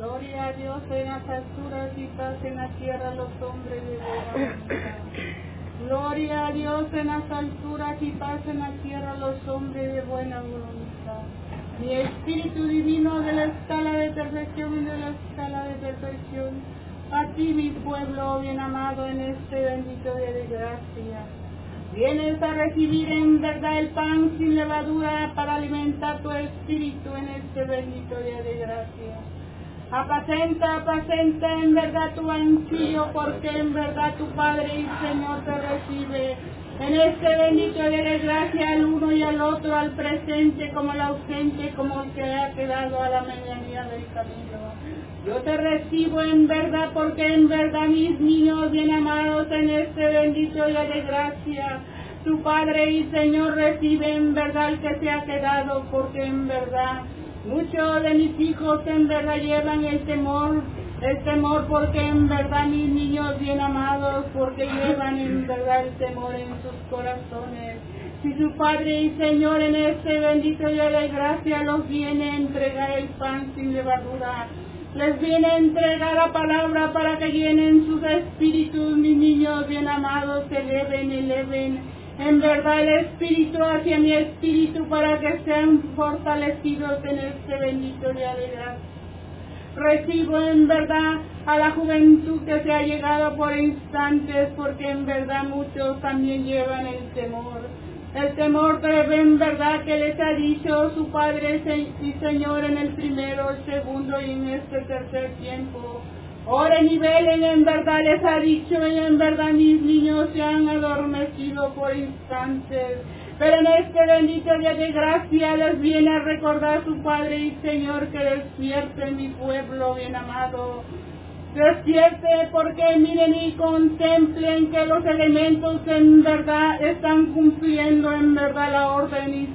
Gloria a Dios en las alturas y paz en la tierra los hombres de buena. Gloria a Dios en las alturas y paz en la tierra los hombres de buena voluntad. Mi Espíritu Divino de la escala de perfección y de la escala de perfección. A ti mi pueblo bien amado en este bendito día de gracia. Vienes a recibir en verdad el pan sin levadura para alimentar tu espíritu en este bendito día de gracia. Apacenta, apacenta en verdad tu ansillo, porque en verdad tu Padre y Señor te recibe. En este bendito de gracia al uno y al otro, al presente como al ausente, como el que ha quedado a la medianía del camino. Yo te recibo en verdad, porque en verdad mis niños bien amados en este bendito día de gracia. Tu Padre y Señor recibe en verdad el que se ha quedado, porque en verdad Muchos de mis hijos en verdad llevan el temor, el temor porque en verdad mis niños bien amados, porque llevan en verdad el temor en sus corazones. Si su Padre y Señor en este bendito día de gracia los viene a entregar el pan sin levadura, les viene a entregar la palabra para que llenen sus espíritus, mis niños bien amados, eleven, eleven en verdad el Espíritu hacia mi Espíritu para que sean fortalecidos en este bendito día de gracia. Recibo en verdad a la juventud que se ha llegado por instantes porque en verdad muchos también llevan el temor. El temor que en verdad que les ha dicho su Padre y Señor en el primero, el segundo y en este tercer tiempo Oren y velen, en verdad les ha dicho, y en verdad mis niños se han adormecido por instantes. Pero en este bendito día de gracia les viene a recordar su Padre y Señor que despierte mi pueblo bien amado. Despierte porque miren y contemplen que los elementos en verdad están cumpliendo en verdad la orden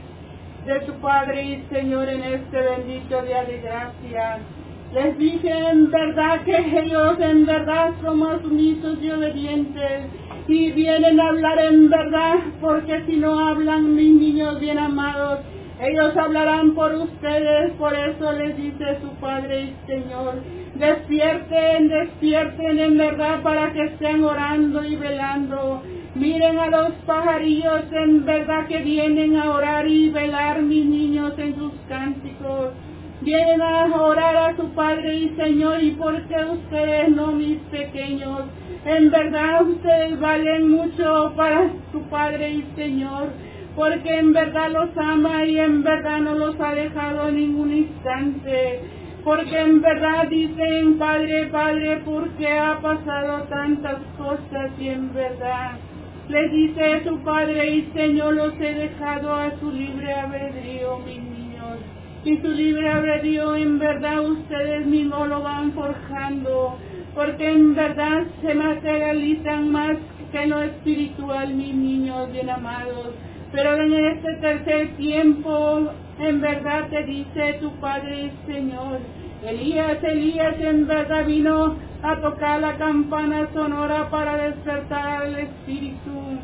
de tu Padre y Señor en este bendito día de gracia. Les dije en verdad que ellos en verdad somos sumisos y obedientes. Y vienen a hablar en verdad porque si no hablan mis niños bien amados, ellos hablarán por ustedes, por eso les dice su Padre y Señor, despierten, despierten en verdad para que estén orando y velando. Miren a los pajarillos en verdad que vienen a orar y velar mis niños en sus cánticos vienen a orar a su Padre y Señor, y porque ustedes no, mis pequeños, en verdad ustedes valen mucho para su Padre y Señor, porque en verdad los ama y en verdad no los ha dejado en ningún instante. Porque en verdad dicen, Padre, Padre, ¿por qué ha pasado tantas cosas? Y en verdad le dice su Padre y Señor, los he dejado a su libre albedrío, mi y su libre albedrío en verdad ustedes mismos lo van forjando, porque en verdad se materializan más que lo espiritual, mis niños bien amados. Pero en este tercer tiempo, en verdad te dice tu Padre Señor, Elías, Elías en verdad vino a tocar la campana sonora para despertar al Espíritu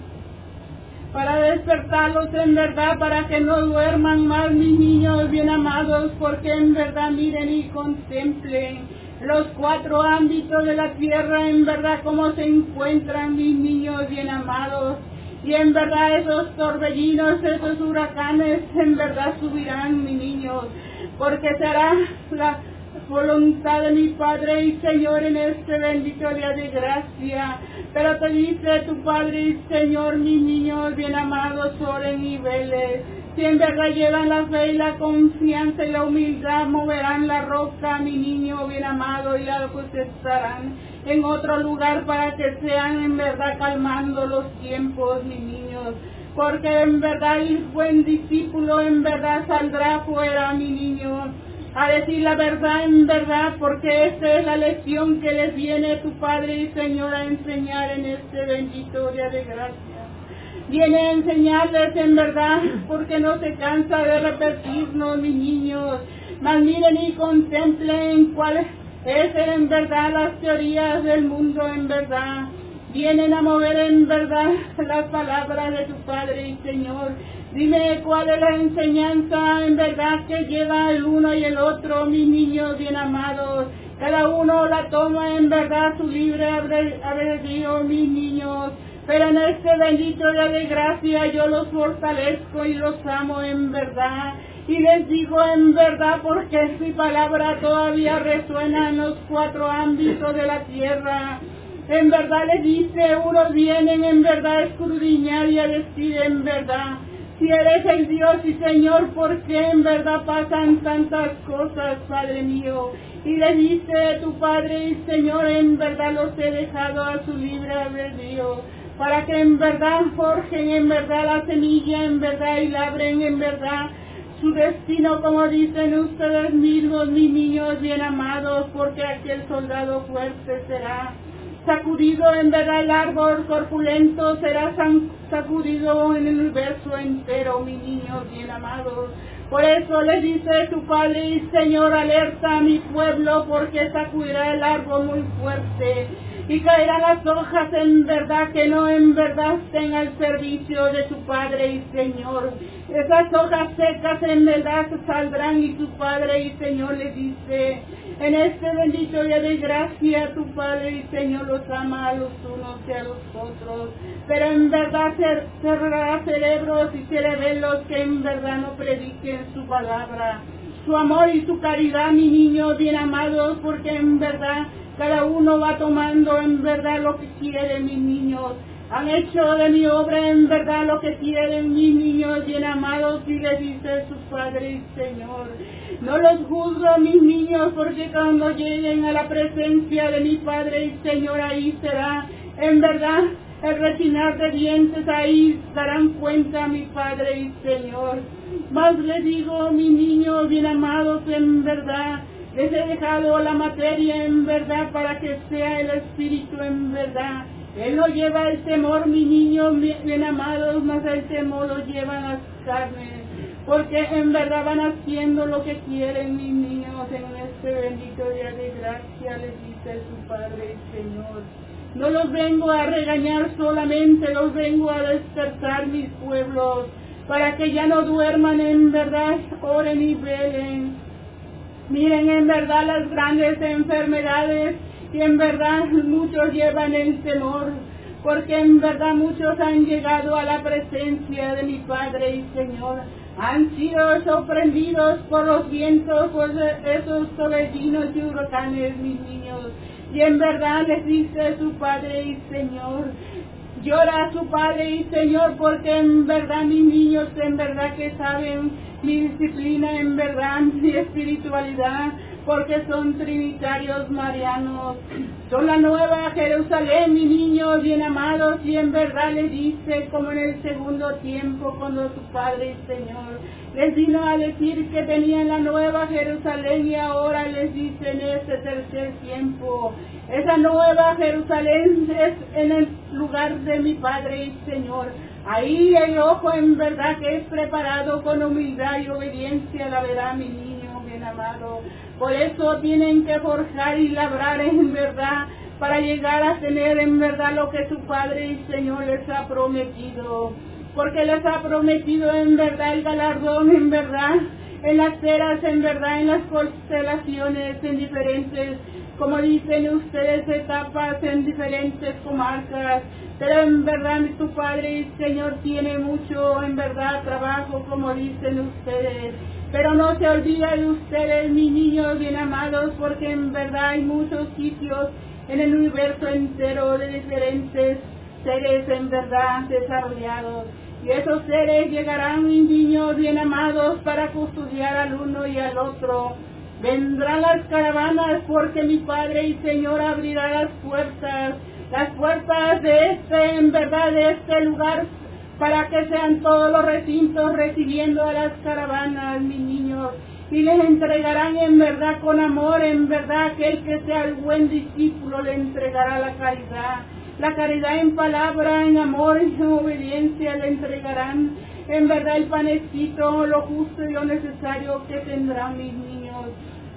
para despertarlos en verdad, para que no duerman más mis niños bien amados, porque en verdad miren y contemplen los cuatro ámbitos de la tierra, en verdad cómo se encuentran mis niños bien amados. Y en verdad esos torbellinos, esos huracanes, en verdad subirán mis niños, porque será la voluntad de mi Padre y Señor en este bendito día de gracia. Pero te dice tu Padre y Señor, mis niños bien amados, oren y velen. Si en verdad llevan la fe y la confianza y la humildad, moverán la roca, mi niño bien amado, y se estarán en otro lugar para que sean en verdad calmando los tiempos, mis niños. Porque en verdad el buen discípulo en verdad saldrá fuera, mi niño a decir la verdad en verdad, porque esta es la lección que les viene tu Padre y Señor a enseñar en este bendito día de gracia. Viene a enseñarles en verdad, porque no se cansa de repetirnos, mis niños. Mas miren y contemplen cuáles es en verdad las teorías del mundo en verdad. vienen a mover en verdad las palabras de tu Padre y Señor. Dime cuál es la enseñanza en verdad que lleva el uno y el otro, mis niños bien amados. Cada uno la toma en verdad su libre albedrío, mis niños. Pero en este bendito día de gracia yo los fortalezco y los amo en verdad. Y les digo en verdad porque mi palabra todavía resuena en los cuatro ámbitos de la tierra. En verdad les dice, unos vienen en verdad a escudriñar y a decir en verdad, si eres el Dios y Señor, ¿por qué en verdad pasan tantas cosas, Padre mío? Y le dice tu Padre y Señor, en verdad los he dejado a su libre albedrío, para que en verdad forjen en verdad la semilla, en verdad y labren en verdad su destino, como dicen ustedes mismos, mis niños bien amados, porque aquel soldado fuerte será sacudido en verdad el árbol corpulento, será sacudido en el universo entero, mis niños bien amados. Por eso le dice tu Padre y Señor, alerta a mi pueblo, porque sacudirá el árbol muy fuerte y caerán las hojas en verdad que no en verdad estén al servicio de tu Padre y Señor. Esas hojas secas en verdad saldrán y tu Padre y Señor le dice, en este bendito día de gracia tu Padre y Señor los ama a los unos y a los otros, pero en verdad cerrará cerebros y cerebelos que en verdad no prediquen su palabra. Su amor y su caridad, mi niño bien amados, porque en verdad cada uno va tomando en verdad lo que quiere, mis niños. Han hecho de mi obra en verdad lo que quieren mis niños bien amados y les dice su Padre y Señor. No los juzgo mis niños porque cuando lleguen a la presencia de mi Padre y Señor ahí será en verdad el rechinar de dientes ahí darán cuenta mi Padre y Señor. Mas les digo, mis niños bien amados, en verdad, les he dejado la materia en verdad para que sea el espíritu en verdad. Él no lleva el temor, mi niño bien amados, mas el temor lo llevan las carnes. Porque en verdad van haciendo lo que quieren mis niños en este bendito día de gracia, les dice su Padre y Señor. No los vengo a regañar solamente, los vengo a despertar mis pueblos, para que ya no duerman en verdad, oren y velen Miren en verdad las grandes enfermedades y en verdad muchos llevan el temor, porque en verdad muchos han llegado a la presencia de mi Padre y Señor. Han sido sorprendidos por los vientos, por esos torbellinos y huracanes, mis niños. Y en verdad les dice su Padre y Señor, llora a su Padre y Señor, porque en verdad mis niños en verdad que saben mi disciplina en verdad, mi espiritualidad, porque son trinitarios marianos. Son la nueva Jerusalén, mi niño bien amados, y en verdad le dice, como en el segundo tiempo, cuando su Padre y Señor les vino a decir que tenían la nueva Jerusalén y ahora les dice en este tercer tiempo, esa nueva Jerusalén es en el lugar de mi Padre y Señor. Ahí el ojo en verdad que es preparado con humildad y obediencia, la verá mi niño amado. Por eso tienen que forjar y labrar en verdad para llegar a tener en verdad lo que su Padre y Señor les ha prometido. Porque les ha prometido en verdad el galardón, en verdad, en las eras, en verdad, en las constelaciones, en diferentes como dicen ustedes, etapas en diferentes comarcas, pero en verdad tu Padre Señor tiene mucho, en verdad, trabajo, como dicen ustedes. Pero no se olviden de ustedes, mis niños bien amados, porque en verdad hay muchos sitios en el universo entero de diferentes seres en verdad desarrollados. Y esos seres llegarán, mis niños bien amados, para custodiar al uno y al otro Vendrán las caravanas porque mi Padre y Señor abrirá las puertas, las puertas de este, en verdad, de este lugar, para que sean todos los recintos recibiendo a las caravanas, mis niños, y les entregarán en verdad con amor, en verdad aquel que sea el buen discípulo le entregará la caridad. La caridad en palabra, en amor, en obediencia le entregarán. En verdad el panecito, lo justo y lo necesario que tendrán mis niños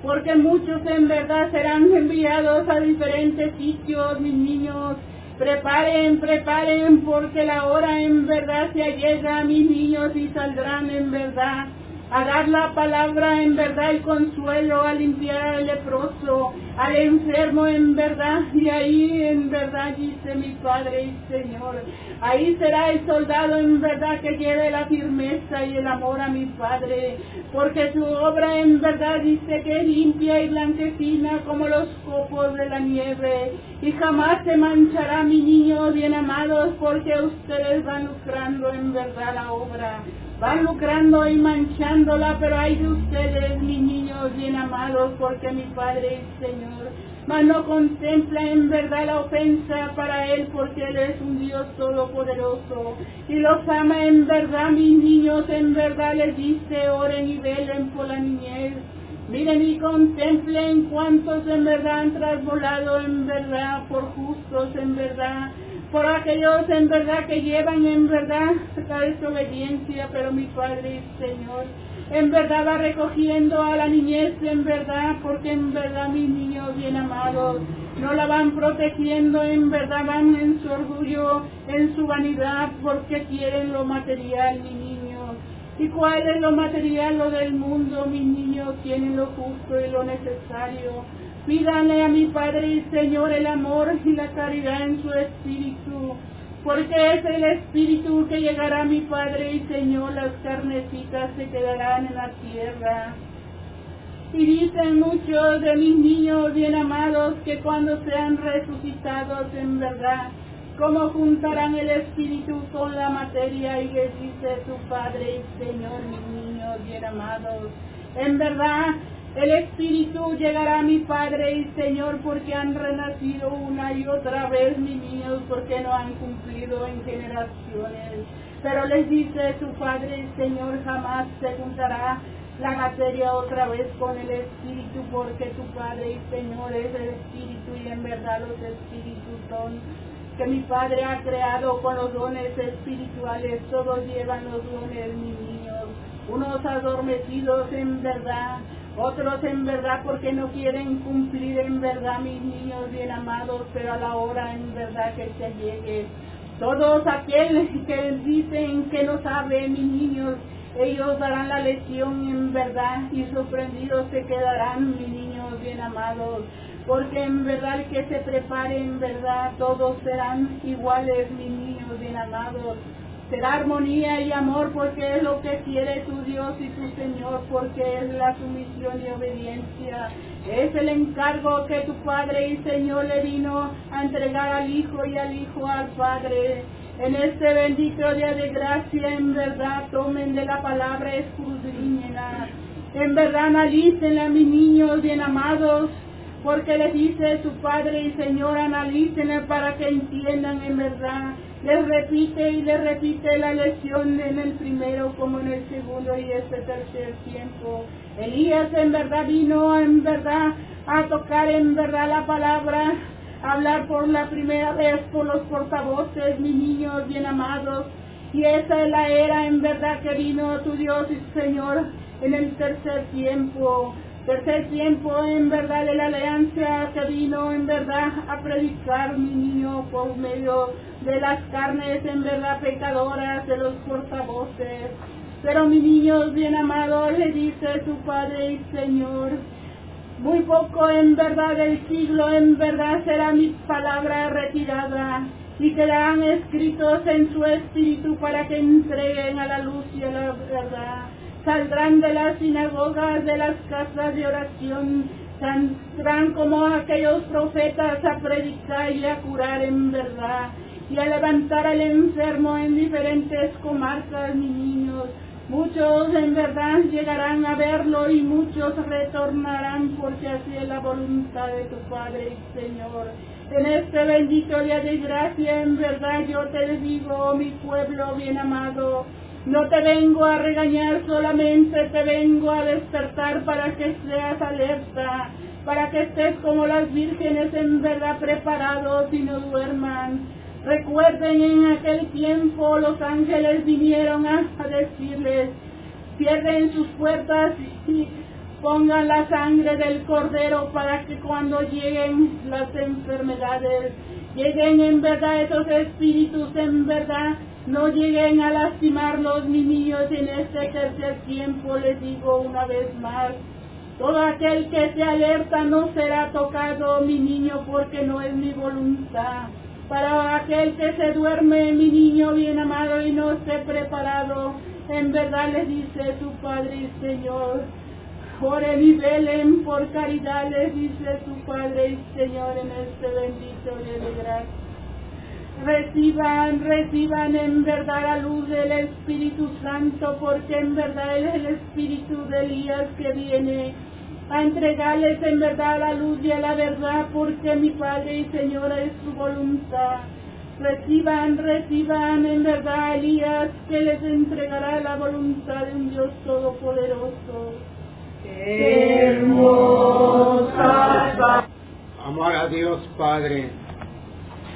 porque muchos en verdad serán enviados a diferentes sitios, mis niños, Preparen, preparen, porque la hora en verdad se allega a mis niños y saldrán en verdad a dar la palabra en verdad y consuelo, a limpiar al leproso, al enfermo en verdad, y ahí en verdad dice mi Padre y Señor, ahí será el soldado en verdad que lleve la firmeza y el amor a mi Padre, porque su obra en verdad dice que es limpia y blanquecina como los copos de la nieve, y jamás se manchará mi niño bien amados, porque ustedes van lucrando en verdad la obra van lucrando y manchándola, pero hay de ustedes, mis niños bien amados, porque mi Padre es Señor. Mas no contempla en verdad la ofensa para Él, porque Él es un Dios todopoderoso. Y los ama en verdad, mis niños, en verdad les dice, oren y velen por la niñez. Miren y contemplen cuántos en verdad han trasvolado en verdad por justos en verdad por aquellos en verdad que llevan en verdad esta desobediencia, pero mi Padre Señor, en verdad va recogiendo a la niñez en verdad, porque en verdad mis niños bien amados no la van protegiendo, en verdad van en su orgullo, en su vanidad, porque quieren lo material, mis niños. ¿Y cuál es lo material, lo del mundo? Mis niños tienen lo justo y lo necesario Pídale a mi Padre y Señor el amor y la caridad en su espíritu, porque es el espíritu que llegará a mi Padre y Señor, las carnecitas se quedarán en la tierra. Y dicen muchos de mis niños bien amados que cuando sean resucitados en verdad, cómo juntarán el espíritu con la materia y les dice su Padre y Señor, mis niños bien amados. En verdad, el Espíritu llegará a mi Padre y Señor porque han renacido una y otra vez mis niños porque no han cumplido en generaciones. Pero les dice su Padre Señor jamás se juntará la materia otra vez con el Espíritu porque tu Padre y Señor es el Espíritu y en verdad los Espíritus son que mi Padre ha creado con los dones espirituales, todos llevan los dones mis niños, unos adormecidos en verdad, otros en verdad porque no quieren cumplir en verdad mis niños bien amados, pero a la hora en verdad que se llegue. Todos aquellos que dicen que no saben mis niños, ellos darán la lección en verdad y sorprendidos se quedarán mis niños bien amados. Porque en verdad que se prepare en verdad todos serán iguales mis niños bien amados será armonía y amor porque es lo que quiere tu Dios y tu Señor, porque es la sumisión y obediencia. Es el encargo que tu Padre y Señor le vino a entregar al Hijo y al Hijo al Padre. En este bendito día de gracia, en verdad, tomen de la palabra escudriñenla. En verdad, analícenla, mis niños bien amados, porque le dice su Padre y Señor, analícenla para que entiendan en verdad les repite y le repite la lección en el primero como en el segundo y este tercer tiempo. Elías en verdad vino en verdad a tocar en verdad la palabra, a hablar por la primera vez por los portavoces, mis niños bien amados. Y esa es la era en verdad que vino tu Dios y Señor en el tercer tiempo. Tercer tiempo en verdad de la alianza que vino en verdad a predicar mi niño por medio de las carnes en verdad pecadoras de los portavoces. Pero mi niño bien amado le dice su Padre y Señor, muy poco en verdad del siglo en verdad será mi palabra retirada y quedarán escritos en su espíritu para que entreguen a la luz y a la verdad saldrán de las sinagogas, de las casas de oración, saldrán como aquellos profetas a predicar y a curar en verdad, y a levantar al enfermo en diferentes comarcas, niños. Muchos en verdad llegarán a verlo y muchos retornarán porque así es la voluntad de tu Padre y Señor. En este bendito día de gracia, en verdad yo te digo, mi pueblo bien amado, no te vengo a regañar solamente, te vengo a despertar para que seas alerta, para que estés como las vírgenes en verdad preparados y no duerman. Recuerden en aquel tiempo los ángeles vinieron a, decirles, cierren sus puertas y Pongan la sangre del cordero para que cuando lleguen las enfermedades, lleguen en verdad esos espíritus en verdad, no lleguen a lastimarlos mi niños en este tercer tiempo, les digo una vez más. Todo aquel que se alerta no será tocado, mi niño, porque no es mi voluntad. Para aquel que se duerme, mi niño bien amado y no esté preparado, en verdad le dice su Padre y Señor. Oren y velen por caridad, les dice su Padre y Señor en este bendito día de gracia. Reciban, reciban en verdad la luz del Espíritu Santo, porque en verdad es el Espíritu de Elías que viene a entregarles en verdad la luz y a la verdad, porque mi Padre y Señora es su voluntad. Reciban, reciban en verdad Elías, que les entregará la voluntad de un Dios todopoderoso. Hermosa. Amar a Dios Padre,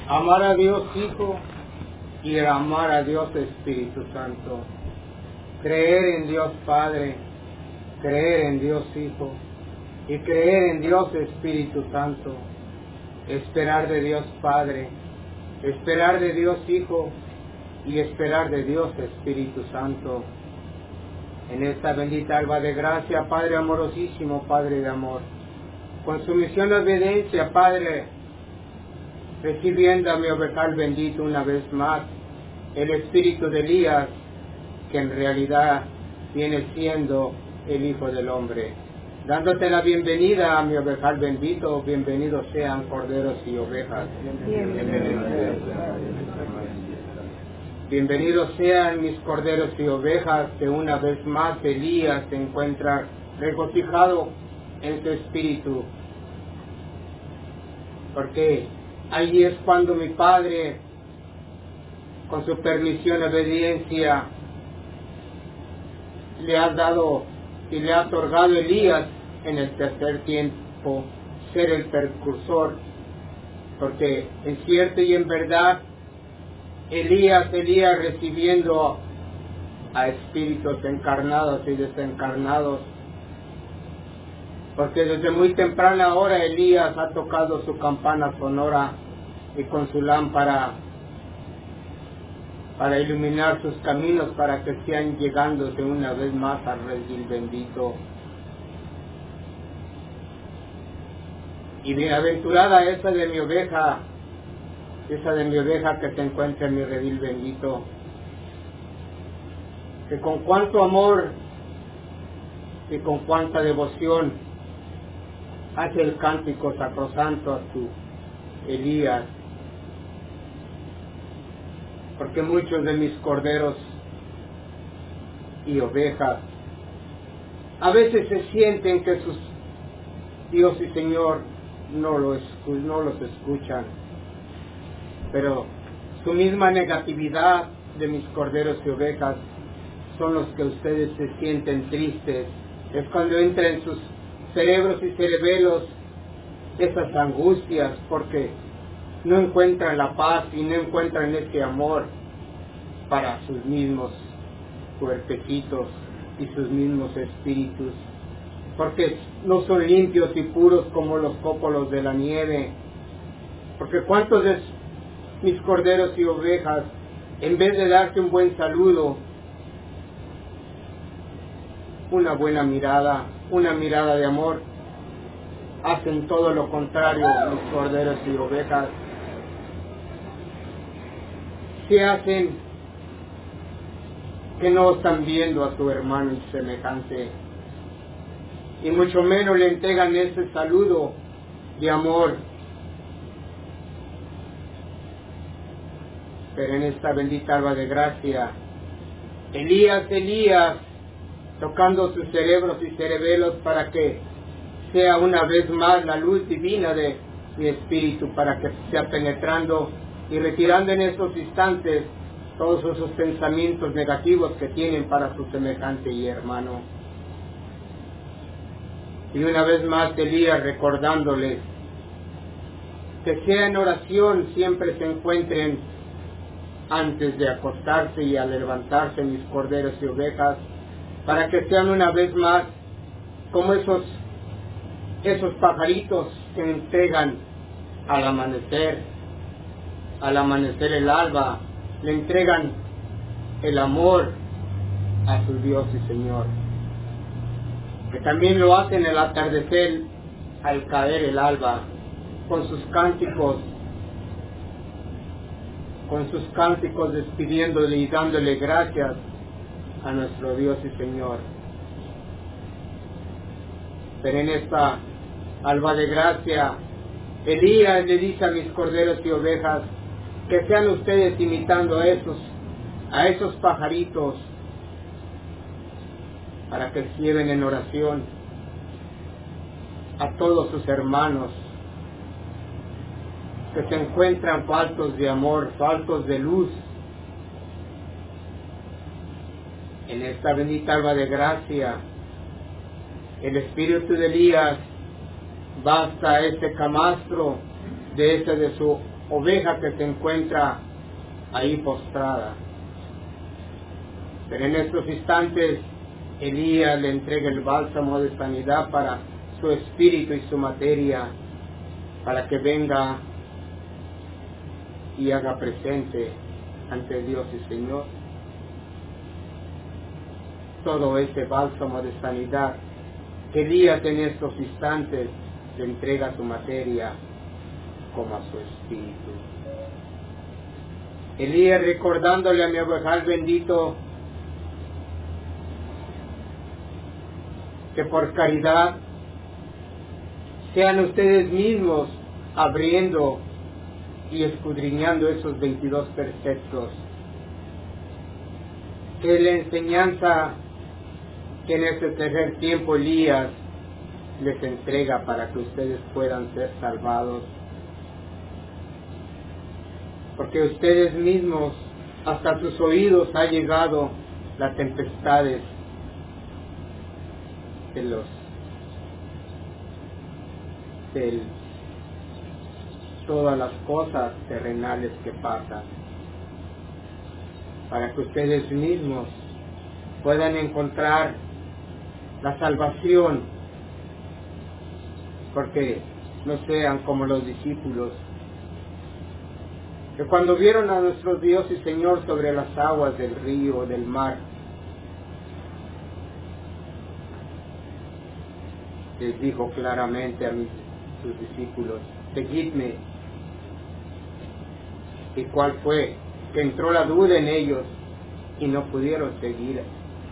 amar a Dios Hijo y amar a Dios Espíritu Santo. Creer en Dios Padre, creer en Dios Hijo y creer en Dios Espíritu Santo. Esperar de Dios Padre, esperar de Dios Hijo y esperar de Dios Espíritu Santo en esta bendita alba de gracia, Padre amorosísimo, Padre de amor. Con sumisión y obediencia, Padre, recibiendo a mi ovejal bendito una vez más, el espíritu de Elías, que en realidad viene siendo el Hijo del Hombre. Dándote la bienvenida a mi ovejal bendito, bienvenidos sean corderos y ovejas. Bienvenidos. Bienvenidos sean mis corderos y ovejas, que una vez más Elías se encuentra regocijado en su espíritu. Porque allí es cuando mi Padre, con su permisión y obediencia, le ha dado y le ha otorgado Elías en el tercer tiempo ser el precursor. Porque en cierto y en verdad Elías, Elías recibiendo a espíritus encarnados y desencarnados. Porque desde muy temprana hora Elías ha tocado su campana sonora y con su lámpara para iluminar sus caminos para que sean llegándose una vez más al redil bendito. Y bienaventurada esa de mi oveja esa de mi oveja que se encuentra en mi redil bendito, que con cuánto amor y con cuánta devoción hace el cántico sacrosanto a tu Elías, porque muchos de mis corderos y ovejas a veces se sienten que sus Dios y Señor no, lo no los escuchan pero su misma negatividad de mis corderos y ovejas son los que ustedes se sienten tristes. Es cuando entra en sus cerebros y cerebelos esas angustias porque no encuentran la paz y no encuentran ese amor para sus mismos cuerpecitos y sus mismos espíritus, porque no son limpios y puros como los cópolos de la nieve, porque cuántos de mis corderos y ovejas, en vez de darte un buen saludo, una buena mirada, una mirada de amor, hacen todo lo contrario mis corderos y ovejas. Se hacen que no están viendo a su hermano y semejante, y mucho menos le entregan ese saludo de amor pero en esta bendita alba de gracia, Elías, Elías, tocando sus cerebros y cerebelos para que sea una vez más la luz divina de mi espíritu, para que sea penetrando y retirando en estos instantes todos esos pensamientos negativos que tienen para su semejante y hermano. Y una vez más Elías recordándoles que sea en oración siempre se encuentren antes de acostarse y al levantarse mis corderos y ovejas, para que sean una vez más como esos, esos pajaritos que entregan al amanecer, al amanecer el alba, le entregan el amor a su Dios y Señor. Que también lo hacen el atardecer al caer el alba, con sus cánticos, con sus cánticos despidiéndole y dándole gracias a nuestro Dios y Señor. Pero en esta alba de gracia, Elías le dice a mis corderos y ovejas que sean ustedes imitando a esos, a esos pajaritos para que lleven en oración a todos sus hermanos que se encuentran faltos de amor, faltos de luz. En esta bendita alba de gracia, el espíritu de Elías va hasta ese camastro de ese de su oveja que se encuentra ahí postrada. Pero en estos instantes Elías le entrega el bálsamo de sanidad para su espíritu y su materia, para que venga y haga presente ante Dios y Señor todo ese bálsamo de sanidad que Elías en estos instantes le entrega su materia como a su espíritu. Elías recordándole a mi abejal bendito que por caridad sean ustedes mismos abriendo y escudriñando esos 22 preceptos. Que la enseñanza que en este tercer tiempo Elías les entrega para que ustedes puedan ser salvados. Porque ustedes mismos, hasta sus oídos ha llegado las tempestades de los del todas las cosas terrenales que pasan, para que ustedes mismos puedan encontrar la salvación, porque no sean como los discípulos, que cuando vieron a nuestro Dios y Señor sobre las aguas del río, del mar, les dijo claramente a mis, sus discípulos, seguidme ¿Y cuál fue? Que entró la duda en ellos y no pudieron seguir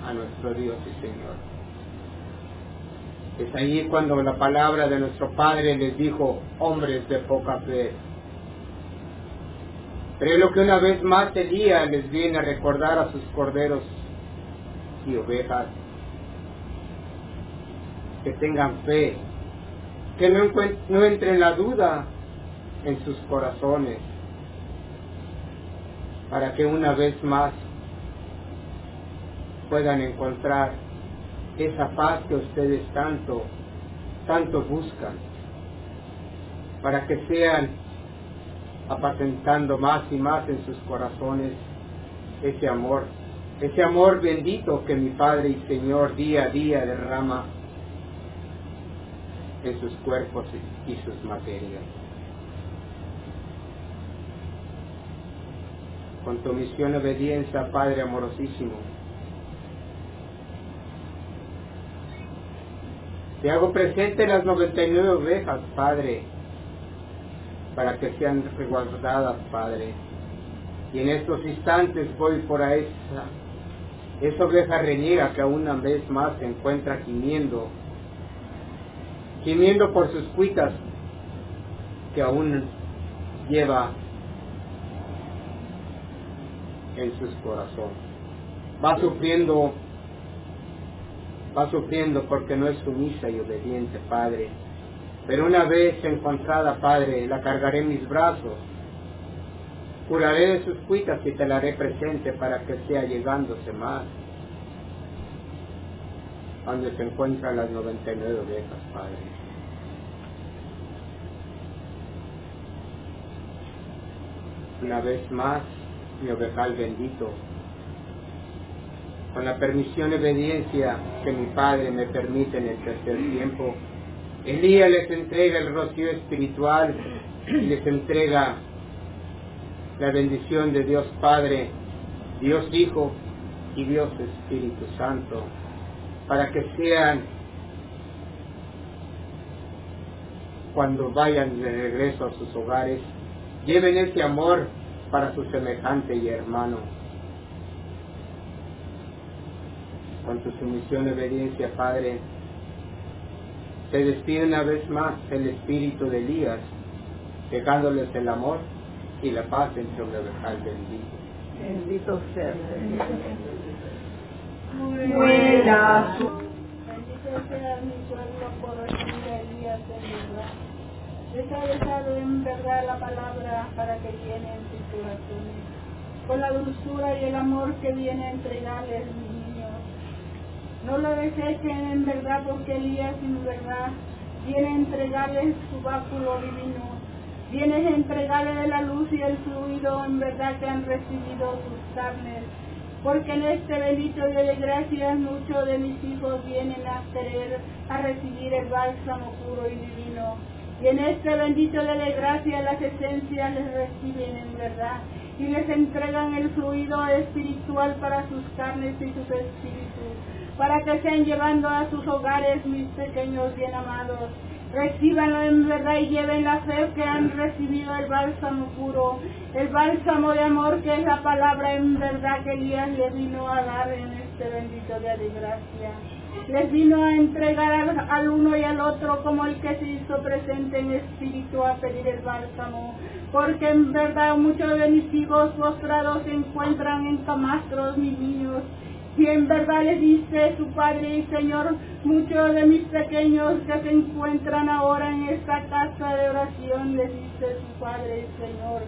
a nuestro Dios y Señor. Es ahí cuando la palabra de nuestro Padre les dijo, hombres de poca fe. Pero es lo que una vez más el día les viene a recordar a sus corderos y ovejas. Que tengan fe, que no, no entre la duda en sus corazones para que una vez más puedan encontrar esa paz que ustedes tanto, tanto buscan, para que sean apacentando más y más en sus corazones ese amor, ese amor bendito que mi Padre y Señor día a día derrama en sus cuerpos y sus materias. con tu misión obediencia, Padre amorosísimo. Te hago presente las 99 ovejas, Padre, para que sean resguardadas, Padre. Y en estos instantes voy por a esa, esa oveja reñera que una vez más se encuentra gimiendo, gimiendo por sus cuitas que aún lleva en sus corazones. Va sufriendo, va sufriendo porque no es sumisa y obediente, Padre. Pero una vez encontrada, Padre, la cargaré mis brazos, curaré de sus cuitas y te la haré presente para que sea llegándose más. Donde se encuentran las 99 ovejas, Padre. Una vez más, mi ovejal bendito, con la permisión y obediencia que mi Padre me permite en el tercer tiempo. Elías les entrega el rocío espiritual y les entrega la bendición de Dios Padre, Dios Hijo y Dios Espíritu Santo, para que sean, cuando vayan de regreso a sus hogares, lleven ese amor para su semejante y hermano. Con tu sumisión y obediencia, Padre, se despide una vez más el espíritu de Elías, dejándoles el amor y la paz entre un ovejas bendito. Bendito sea Buena Bendito sea mi pueblo por recibir a Elías en verdad. Les ha dejado en verdad la palabra para que llenen sus corazones. Con la dulzura y el amor que viene a entregarles niños. No lo desechen en verdad porque Elías en verdad viene a entregarles su báculo divino Vienes a entregarle la luz y el fluido en verdad que han recibido sus carnes. Porque en este bendito día de gracias muchos de mis hijos vienen a querer a recibir el bálsamo puro y divino. Y en este bendito día de gracias las esencias les reciben en verdad y les entregan el fluido espiritual para sus carnes y sus espíritus, para que sean llevando a sus hogares mis pequeños bien amados Recíbanlo en verdad y lleven la fe que han recibido el bálsamo puro, el bálsamo de amor que es la palabra en verdad que Elías les vino a dar en este bendito día de gracia. Les vino a entregar al, al, uno y al otro como el que se hizo presente en espíritu a pedir el bálsamo. Porque en verdad muchos de mis hijos postrados se encuentran en camastros, mis niños, y en verdad le dice su Padre y Señor, muchos de mis pequeños que se encuentran ahora en esta casa de oración, le dice su Padre y Señor,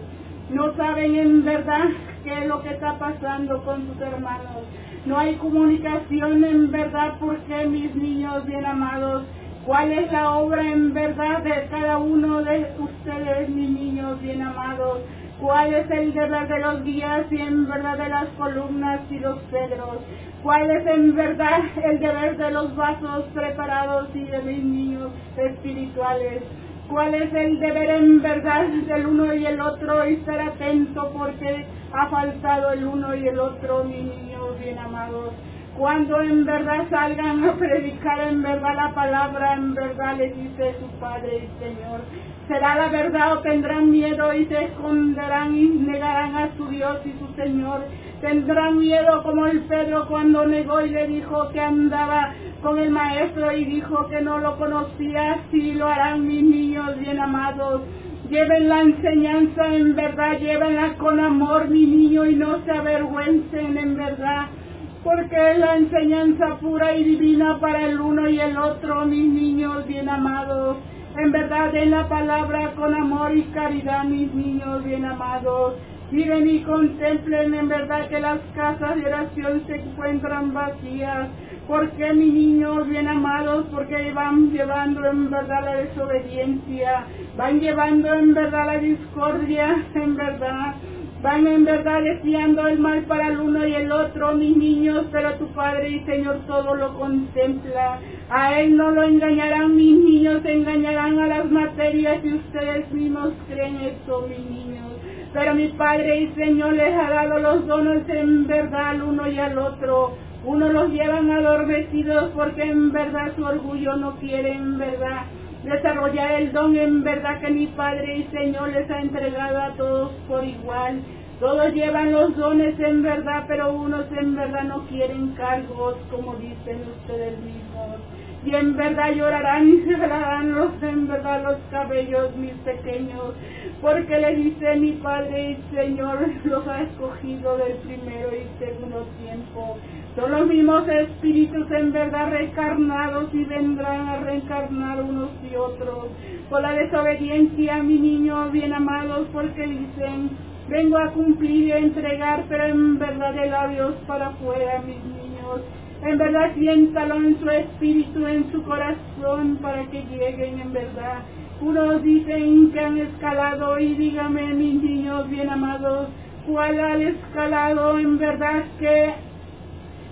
no saben en verdad qué es lo que está pasando con sus hermanos. No hay comunicación en verdad porque mis niños bien amados, cuál es la obra en verdad de cada uno de ustedes, mis niños bien amados cuál es el deber de los guías y en verdad de las columnas y los cedros, cuál es en verdad el deber de los vasos preparados y de mis niños espirituales, cuál es el deber en verdad del uno y el otro y estar atento porque ha faltado el uno y el otro, mis niños bien amados. Cuando en verdad salgan a predicar en verdad la palabra, en verdad le dice su Padre y Señor, será la verdad o tendrán miedo y se esconderán y negarán a su Dios y su Señor. Tendrán miedo como el Pedro cuando negó y le dijo que andaba con el maestro y dijo que no lo conocía, si lo harán mis niños bien amados. Lleven la enseñanza en verdad, llévenla con amor, mi niño, y no se avergüencen en verdad porque es la enseñanza pura y divina para el uno y el otro, mis niños bien amados. En verdad, en la palabra con amor y caridad, mis niños bien amados. Miren y contemplen en verdad que las casas de oración se encuentran vacías. Porque mis niños bien amados, porque van llevando en verdad la desobediencia, van llevando en verdad la discordia, en verdad van en verdad deseando el mal para el uno y el otro, mis niños, pero tu Padre y Señor todo lo contempla. A Él no lo engañarán, mis niños, engañarán a las materias y ustedes mismos creen eso, mis niños. Pero mi Padre y Señor les ha dado los dones en verdad al uno y al otro. Uno los llevan adormecidos porque en verdad su orgullo no quiere en verdad desarrollar el don en verdad que mi Padre y Señor les ha entregado a todos por igual. Todos llevan los dones en verdad, pero unos en verdad no quieren cargos, como dicen ustedes mismos. Y en verdad llorarán y se los en verdad los cabellos, mis pequeños, porque le dice mi Padre y Señor, los ha escogido del primero y segundo tiempo. Son los mismos espíritus en verdad reencarnados y vendrán a reencarnar unos y otros. Por la desobediencia, mi niño, bien amados, porque dicen, vengo a cumplir y a entregar, pero en verdad de labios para afuera, mis niños. En verdad siéntalo en su espíritu, en su corazón, para que lleguen en verdad. Unos dicen que han escalado y dígame, mis niños bien amados, cuál ha escalado en verdad que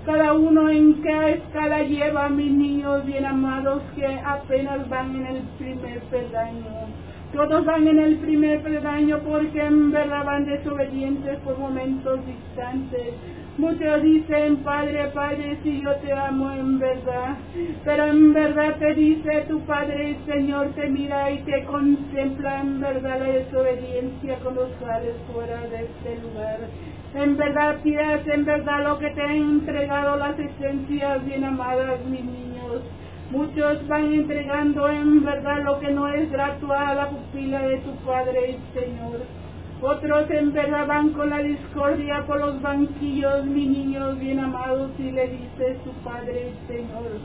cada uno en qué escala lleva, mis niños bien amados, que apenas van en el primer peldaño. Todos van en el primer peldaño porque en verdad van desobedientes por momentos distantes. Muchos dicen, Padre, Padre, si yo te amo en verdad. Pero en verdad te dice tu Padre, el Señor te mira y te contempla en verdad la desobediencia cuando sales fuera de este lugar. En verdad pidas en verdad lo que te han entregado las esencias bien amadas, mis niños. Muchos van entregando en verdad lo que no es grato a la pupila de tu Padre y Señor. Otros van con la discordia por los banquillos, mis niños bien amados, y le dice su Padre y Señor.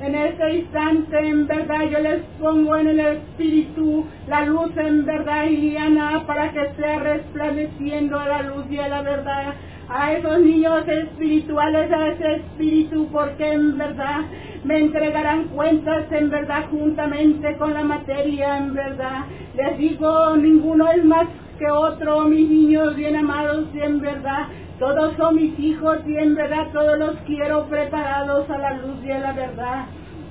En este instante, en verdad, yo les pongo en el Espíritu la luz en verdad y para que sea resplandeciendo la luz y la verdad a esos niños espirituales, a ese espíritu, porque en verdad me entregarán cuentas en verdad juntamente con la materia en verdad. Les digo, ninguno es más que otro, mis niños bien amados y en verdad. Todos son mis hijos y en verdad todos los quiero preparados a la luz y a la verdad.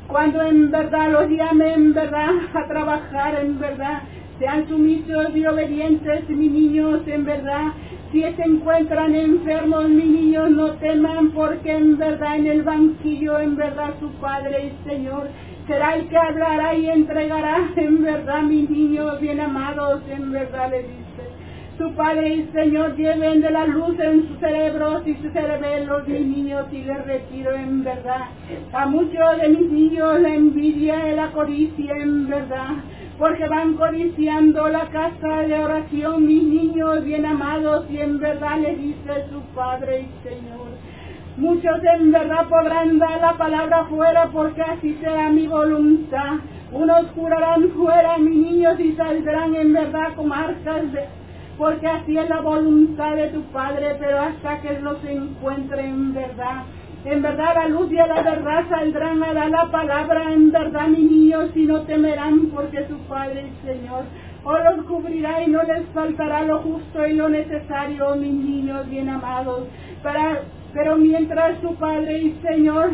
Cuando en verdad los llame en verdad a trabajar en verdad, sean sumisos y obedientes mis niños en verdad. Si se encuentran enfermos mis niños no teman porque en verdad en el banquillo en verdad su Padre y Señor será el que hablará y entregará. En verdad mis niños bien amados en verdad le dice su Padre y Señor lleven de la luz en sus cerebros y sus cerebelos mis niños y les retiro en verdad. A muchos de mis niños la envidia y la codicia en verdad, porque van codiciando la casa de oración mis niños bien amados y en verdad les dice su Padre y Señor. Muchos en verdad podrán dar la palabra fuera porque así será mi voluntad. Unos jurarán fuera mis niños y saldrán en verdad como arcas de porque así es la voluntad de tu Padre, pero hasta que los encuentre en verdad. En verdad la luz y la verdad saldrán a dar la palabra, en verdad mis niños, y no temerán porque su Padre y Señor os los cubrirá y no les faltará lo justo y lo necesario, mis niños bien amados. Pero mientras su Padre y Señor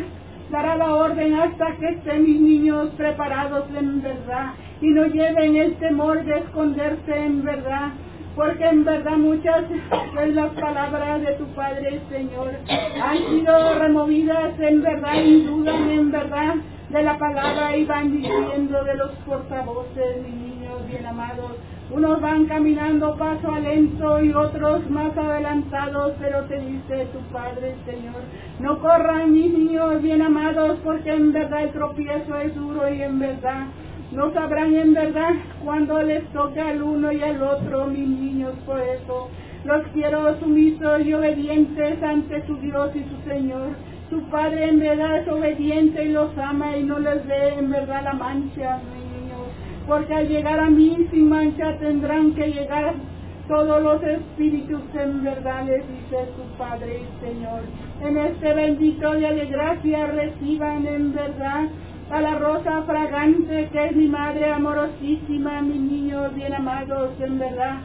dará la orden hasta que estén mis niños preparados en verdad y no lleven el temor de esconderse en verdad porque en verdad muchas de las palabras de tu Padre Señor han sido removidas en verdad y dudan en verdad de la palabra y van diciendo de los portavoces, mis niños bien amados. Unos van caminando paso a lento y otros más adelantados, pero te dice tu Padre Señor, no corran mis niños bien amados, porque en verdad el tropiezo es duro y en verdad no sabrán en verdad cuando les toca al uno y al otro, mis niños, por eso los quiero sumisos y obedientes ante su Dios y su Señor. Su Padre en verdad es obediente y los ama y no les ve en verdad la mancha, mis niños, porque al llegar a mí sin mancha tendrán que llegar todos los espíritus en verdad, les dice su Padre y Señor. En este bendito día de gracia reciban en verdad a la rosa fragante que es mi madre amorosísima, mis niños bien amados en verdad.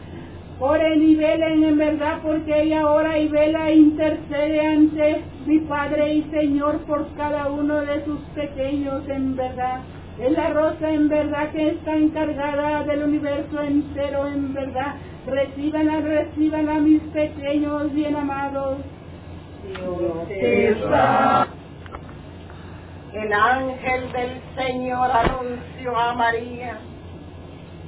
Oren y velen en verdad porque ella ora y vela e intercede ante mi Padre y Señor por cada uno de sus pequeños en verdad. Es la rosa en verdad que está encargada del universo entero en verdad. Reciban, reciban a mis pequeños bien amados. Dios el ángel del Señor anunció a María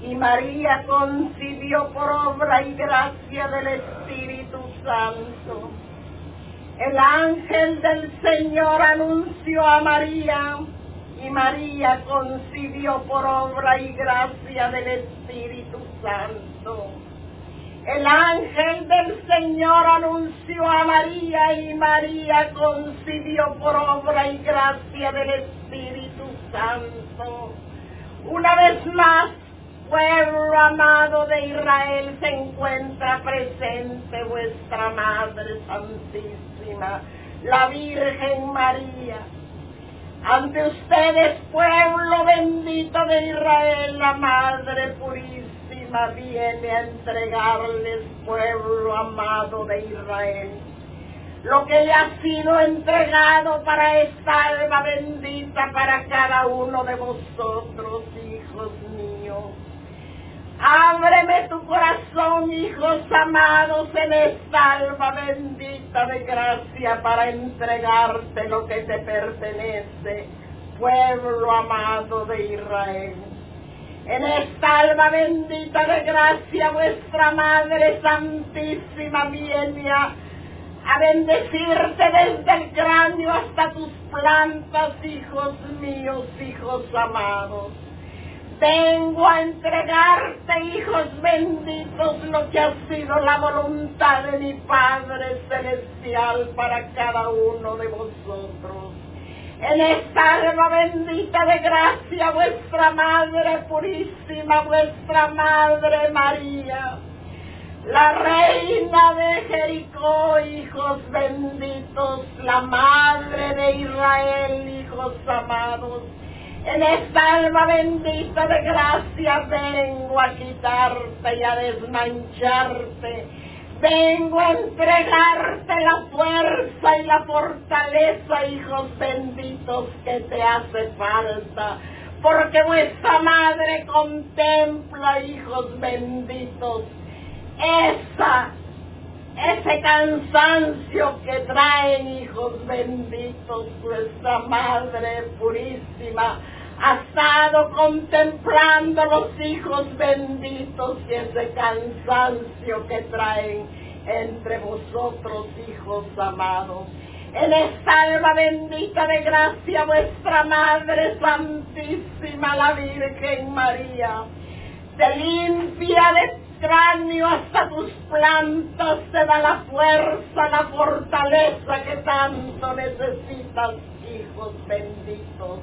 y María concibió por obra y gracia del Espíritu Santo. El ángel del Señor anunció a María y María concibió por obra y gracia del Espíritu Santo. El ángel del Señor anunció a María y María concibió por obra y gracia del Espíritu Santo. Una vez más, pueblo amado de Israel, se encuentra presente vuestra Madre Santísima, la Virgen María. Ante ustedes, pueblo bendito de Israel, la Madre Purísima viene a entregarles, pueblo amado de Israel, lo que le ha sido entregado para esta alma bendita para cada uno de vosotros, hijos míos. Ábreme tu corazón, hijos amados, en esta alma bendita de gracia para entregarte lo que te pertenece, pueblo amado de Israel. En esta alma bendita de gracia, vuestra Madre Santísima viene a, bendecirte desde el cráneo hasta tus plantas, hijos míos, hijos amados. Vengo a entregarte, hijos benditos, lo que ha sido la voluntad de mi Padre Celestial para cada uno de vosotros. En esta alma bendita de gracia, vuestra Madre Purísima, vuestra Madre María, la Reina de Jericó, hijos benditos, la Madre de Israel, hijos amados, en esta alma bendita de gracia vengo a quitarte y a desmancharte. Vengo a entregarte la fuerza y la fortaleza, hijos benditos, que te hace falta. Porque vuestra madre contempla, hijos benditos, esa, ese cansancio que traen, hijos benditos, vuestra madre purísima ha estado contemplando los hijos benditos y ese cansancio que traen entre vosotros, hijos amados. En esta alma bendita de gracia, vuestra Madre Santísima, la Virgen María, te limpia de cráneo hasta tus plantas, te da la fuerza, la fortaleza que tanto necesitas, hijos benditos.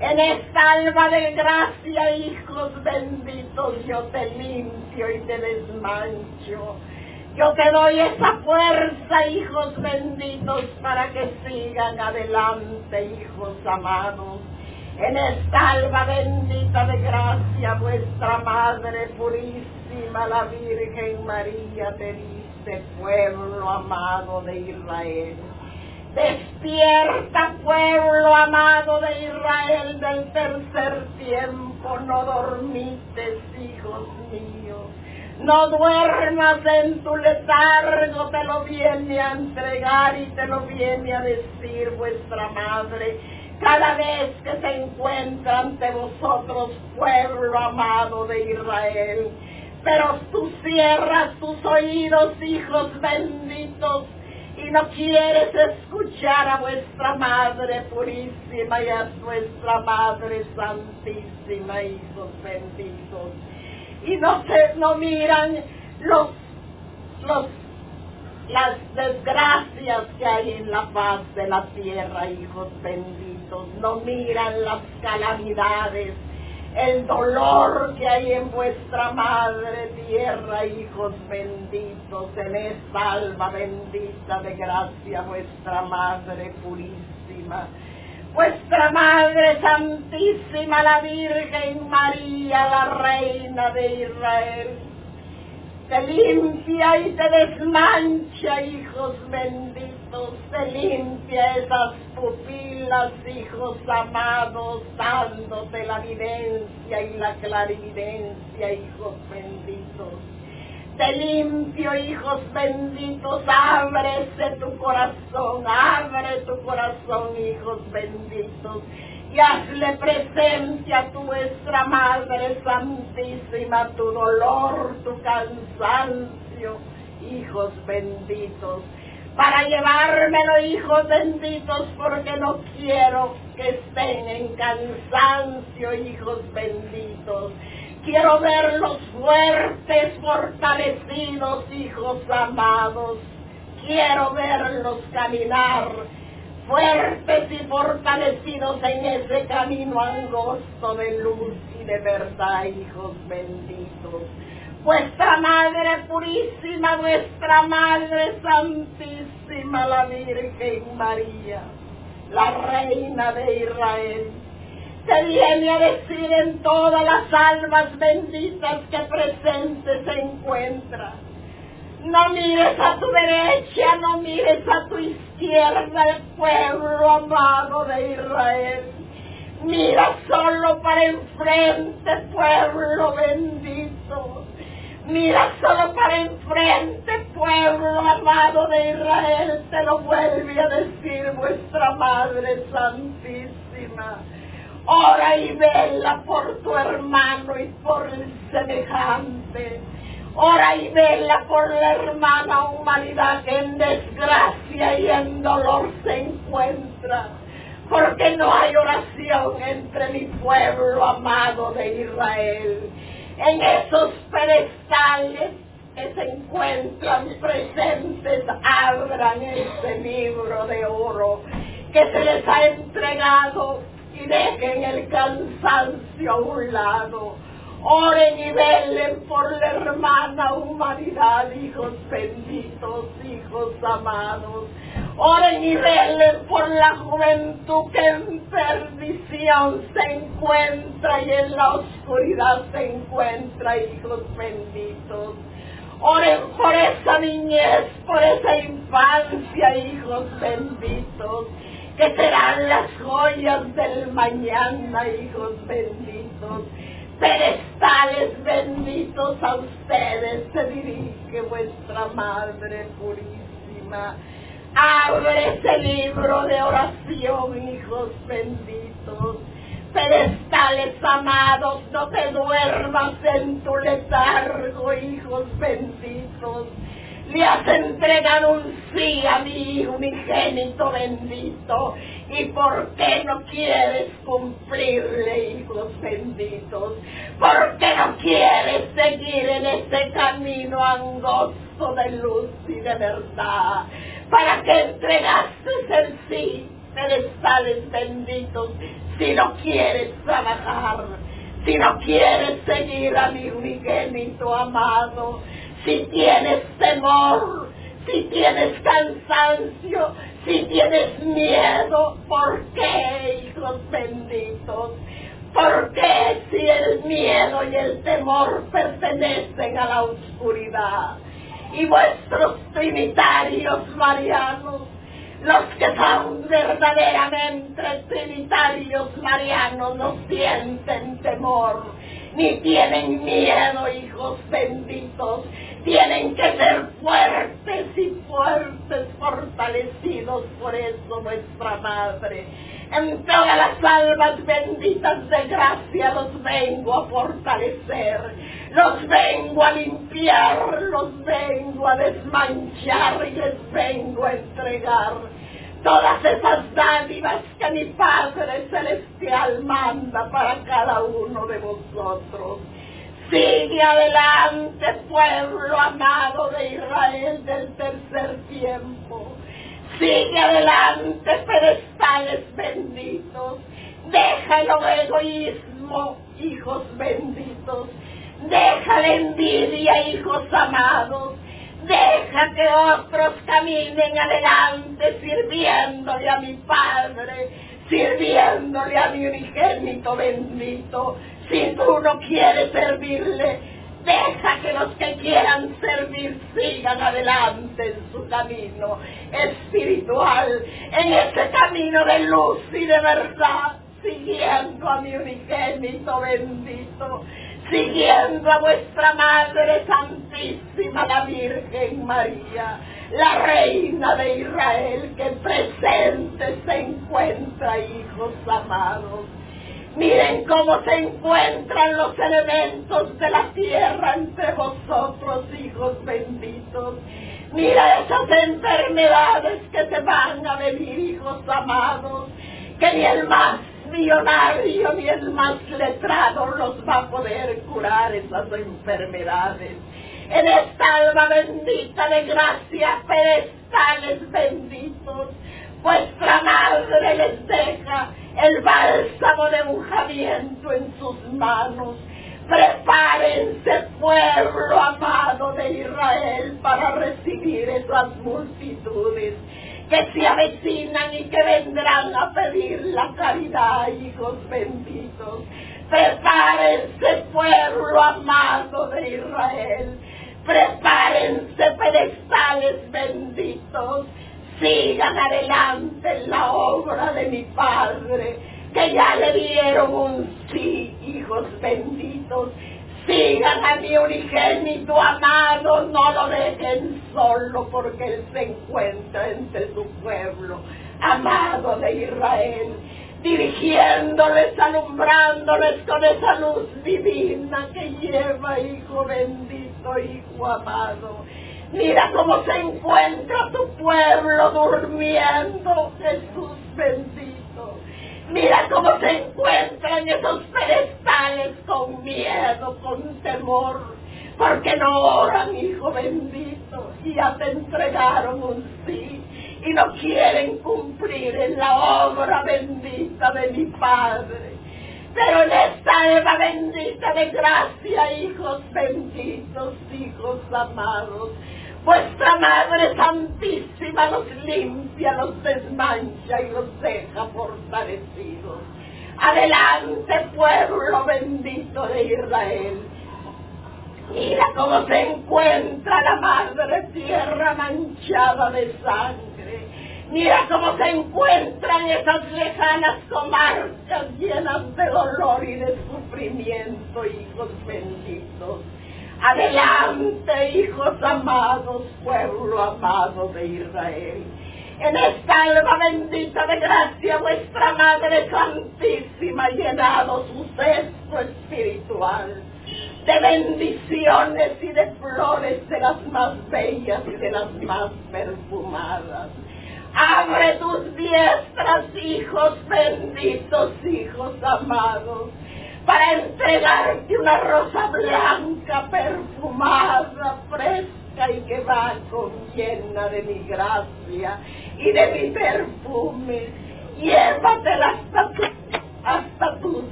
En esta alma de gracia, hijos benditos, yo te limpio y te desmancho. Yo te doy esa fuerza, hijos benditos, para que sigan adelante, hijos amados. En esta alma bendita de gracia, vuestra Madre Purísima, la Virgen María, te dice, pueblo amado de Israel. Despierta, pueblo amado de Israel del tercer tiempo, no dormites, hijos míos. No duermas en tu letargo, te lo viene a entregar y te lo viene a decir vuestra madre cada vez que se encuentra ante vosotros, pueblo amado de Israel. Pero tú cierras tus oídos, hijos benditos, y no quieres escuchar a vuestra Madre Purísima y a nuestra Madre Santísima, hijos benditos. Y no se, no miran los, los, las desgracias que hay en la faz de la tierra, hijos benditos. No miran las calamidades, el dolor que hay en vuestra madre tierra, hijos benditos, en esta alma bendita de gracia, vuestra madre purísima. Vuestra Madre Santísima, la Virgen María, la Reina de Israel, te limpia y te desmancha, hijos benditos, te limpia esas pupilas, hijos amados, dándote la evidencia y la clarividencia, hijos benditos. Te limpio, hijos benditos, ábrese tu corazón, abre tu corazón, hijos benditos, y hazle presente a tu vuestra Madre Santísima tu dolor, tu cansancio, hijos benditos, para llevármelo, hijos benditos, porque no quiero que estén en cansancio, hijos benditos. Quiero verlos fuertes, fortalecidos, hijos amados. Quiero verlos caminar fuertes y fortalecidos en ese camino angosto de luz y de verdad, hijos benditos. Vuestra Madre Purísima, vuestra Madre Santísima, la Virgen María, la Reina de Israel, te viene a decir en todas las almas benditas que presentes se encuentran. No mires a tu derecha, no mires a tu izquierda, el pueblo amado de Israel. Mira solo para enfrente, pueblo bendito. Mira solo para enfrente, pueblo amado de Israel, te lo vuelve a decir vuestra Madre Santísima. Ora y vela por tu hermano y por el semejante. Ora y vela por la hermana humanidad que en desgracia y en dolor se encuentra. Porque no hay oración entre mi pueblo amado de Israel. En esos pedestales que se encuentran presentes, abran este libro de oro que se les ha entregado y dejen el cansancio a un lado. Oren y velen por la hermana humanidad, hijos benditos, hijos amados. Oren y velen por la juventud que en perdición se encuentra y en la oscuridad se encuentra, hijos benditos. Oren por esa niñez, por esa infancia, hijos benditos, que serán las joyas del mañana, hijos benditos. Pedestales benditos a ustedes se dirige vuestra Madre Purísima. Abre ese libro de oración, hijos benditos. Pedestales amados, no te duermas en tu letargo, hijos benditos. Le has entregado un sí a mi unigénito bendito. ¿Y por qué no quieres cumplirle, hijos benditos? ¿Por qué no quieres seguir en ese camino angosto de luz y de verdad? ¿Para que entregaste el sí, pedestales benditos, si no quieres trabajar? Si no quieres seguir a mi unigénito amado, si tienes temor, si tienes cansancio, si tienes miedo, ¿por qué, hijos benditos? ¿Por qué si el miedo y el temor pertenecen a la oscuridad? Y vuestros trinitarios marianos, los que son verdaderamente trinitarios marianos, no sienten temor, ni tienen miedo, hijos benditos, tienen que ser fuertes y fuertes, fortalecidos por eso nuestra Madre. En todas las almas benditas de gracia los vengo a fortalecer, los vengo a limpiar, los vengo a desmanchar y les vengo a entregar todas esas dádivas que mi Padre Celestial manda para cada uno de vosotros. Sigue adelante, pueblo amado de Israel del tercer tiempo. Sigue adelante, pedestales benditos. Deja el egoísmo, hijos benditos. Deja la envidia, hijos amados. Deja que otros caminen adelante sirviéndole a mi Padre, sirviéndole a mi unigénito bendito. Si tú no quieres servirle, deja que los que quieran servir sigan adelante en su camino espiritual, en ese camino de luz y de verdad, siguiendo a mi unigénito bendito, siguiendo a vuestra Madre Santísima, la Virgen María, la Reina de Israel, que presente se encuentra, hijos amados. Miren cómo se encuentran los elementos de la tierra entre vosotros, hijos benditos. Mira esas enfermedades que te van a venir, hijos amados, que ni el más millonario ni el más letrado los va a poder curar esas enfermedades. En esta alma bendita de gracia, pedestales benditos, vuestra madre les deja el bálsamo de unjamiento en sus manos. Prepárense, pueblo amado de Israel, para recibir esas multitudes que se avecinan y que vendrán a pedir la caridad, hijos benditos. Prepárense, pueblo amado de Israel. Prepárense pedestales benditos. Sigan adelante en la obra de mi Padre, que ya le dieron un sí, hijos benditos. Sigan a mi unigénito amado, no lo dejen solo porque Él se encuentra entre su pueblo, amado de Israel dirigiéndoles, alumbrándoles con esa luz divina que lleva, Hijo bendito, Hijo amado. Mira cómo se encuentra tu pueblo durmiendo, Jesús bendito. Mira cómo se encuentran esos pedestales con miedo, con temor, porque no oran, Hijo bendito, y ya te entregaron un sí y no quieren cumplir en la obra bendita de mi Padre. Pero en esta alma bendita de gracia, hijos benditos, hijos amados, vuestra Madre Santísima los limpia, los desmancha y los deja fortalecidos. Adelante, pueblo bendito de Israel. Mira cómo se encuentra la madre tierra manchada de sangre Mira cómo se encuentran esas lejanas comarcas llenas de dolor y de sufrimiento, hijos benditos. Adelante, hijos amados, pueblo amado de Israel. En esta alma bendita de gracia, vuestra Madre Santísima ha llenado su cesto espiritual de bendiciones y de flores de las más bellas y de las más perfumadas Abre tus diestras, hijos benditos, hijos amados, para entregarte una rosa blanca, perfumada, fresca y que va con llena de mi gracia y de mi perfume. Llévatela hasta tu, hasta tu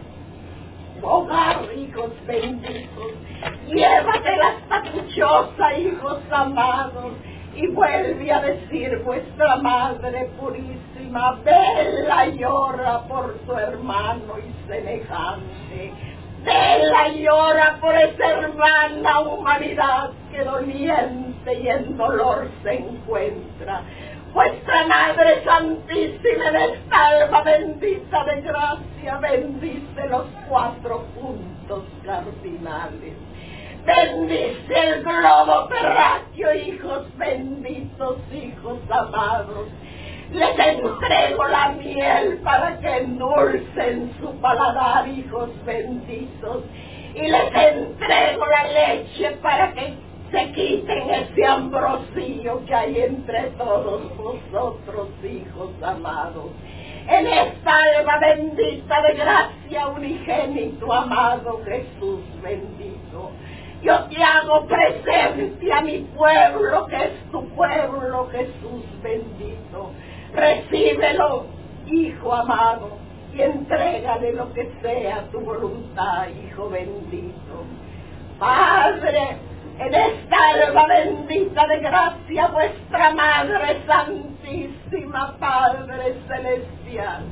hogar, hijos benditos. Llévatela hasta tu choza, hijos amados y vuelve a decir vuestra Madre Purísima, vela llora por su hermano y semejante. Vela llora por esa hermana humanidad que doliente y en dolor se encuentra. Vuestra Madre Santísima en esta alma bendita de gracia bendice los cuatro puntos cardinales Bendice el globo terráqueo, hijos benditos, hijos amados. Les entrego la miel para que endulcen su paladar, hijos benditos. Y les entrego la leche para que se quiten ese ambrosío que hay entre todos vosotros, hijos amados. En esta alma bendita de gracia unigénito, amado Jesús bendito. Yo te hago presente a mi pueblo, que es tu pueblo, Jesús bendito. Recíbelo, Hijo amado, y entrégale lo que sea tu voluntad, Hijo bendito. Padre, en esta alma bendita de gracia, vuestra Madre Santísima, Padre Celestial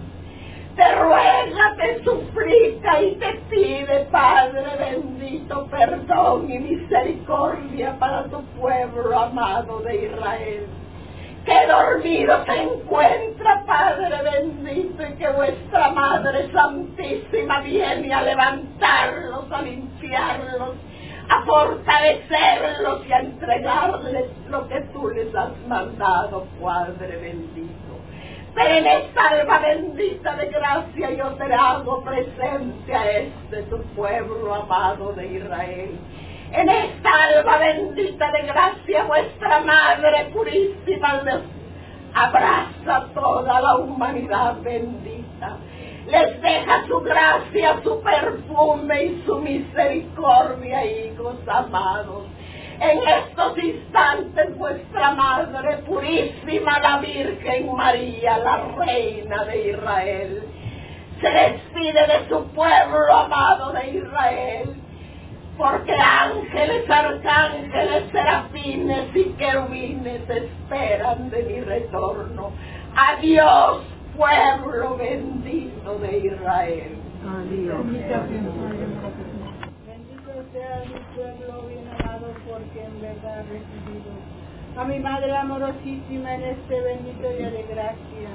te ruega, te suplica y te pide, Padre bendito, perdón y misericordia para tu pueblo amado de Israel. Que dormido se encuentra, Padre bendito, y que vuestra Madre Santísima viene a levantarlos, a limpiarlos, a fortalecerlos y a entregarles lo que tú les has mandado, Padre bendito. Ven, alma bendita de gracia, yo te hago presente a este tu pueblo amado de Israel. En esta alma bendita de gracia, vuestra Madre purísima les abraza toda la humanidad bendita. Les deja su gracia, su perfume y su misericordia, hijos amados. En estos instantes vuestra Madre Purísima, la Virgen María, la Reina de Israel, se despide de su pueblo amado de Israel, porque ángeles, arcángeles, serafines y querubines esperan de mi retorno. Adiós, pueblo bendito de Israel. Adiós. sea mi pueblo bien amado, porque en verdad ha recibido a mi Madre amorosísima en este bendito día de gracia.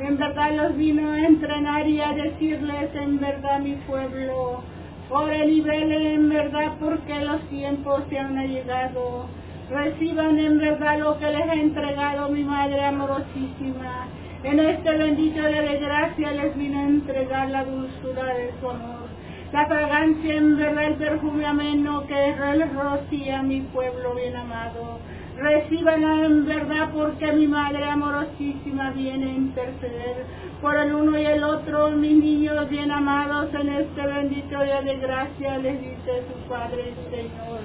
En verdad los vino a entrenar y a decirles en verdad mi pueblo, oren y velen en verdad porque los tiempos se han llegado. Reciban en verdad lo que les ha entregado mi Madre amorosísima. En este bendito día de gracia les vino a entregar la dulzura de su amor. La fragancia en verdad, el perfume ameno que rocía mi pueblo bien amado. Recibanla en verdad porque mi Madre amorosísima viene a interceder por el uno y el otro, mis niños bien amados, en este bendito día de gracia les dice su Padre y Señor.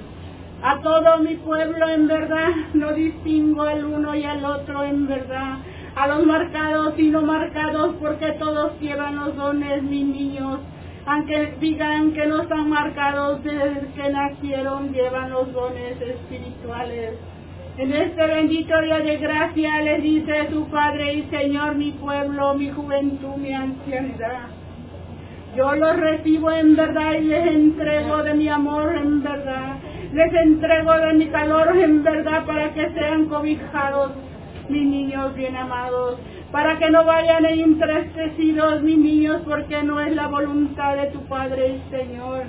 A todo mi pueblo en verdad, no distingo al uno y al otro en verdad, a los marcados y no marcados, porque todos llevan los dones, mis niños. Aunque digan que no están marcados desde que nacieron, llevan los dones espirituales. En este bendito día de gracia les dice su Padre y Señor, mi pueblo, mi juventud, mi ancianidad. Yo los recibo en verdad y les entrego de mi amor en verdad. Les entrego de mi calor en verdad para que sean cobijados, mis niños bien amados. Para que no vayan entristecidos, mis niños, porque no es la voluntad de tu Padre y Señor.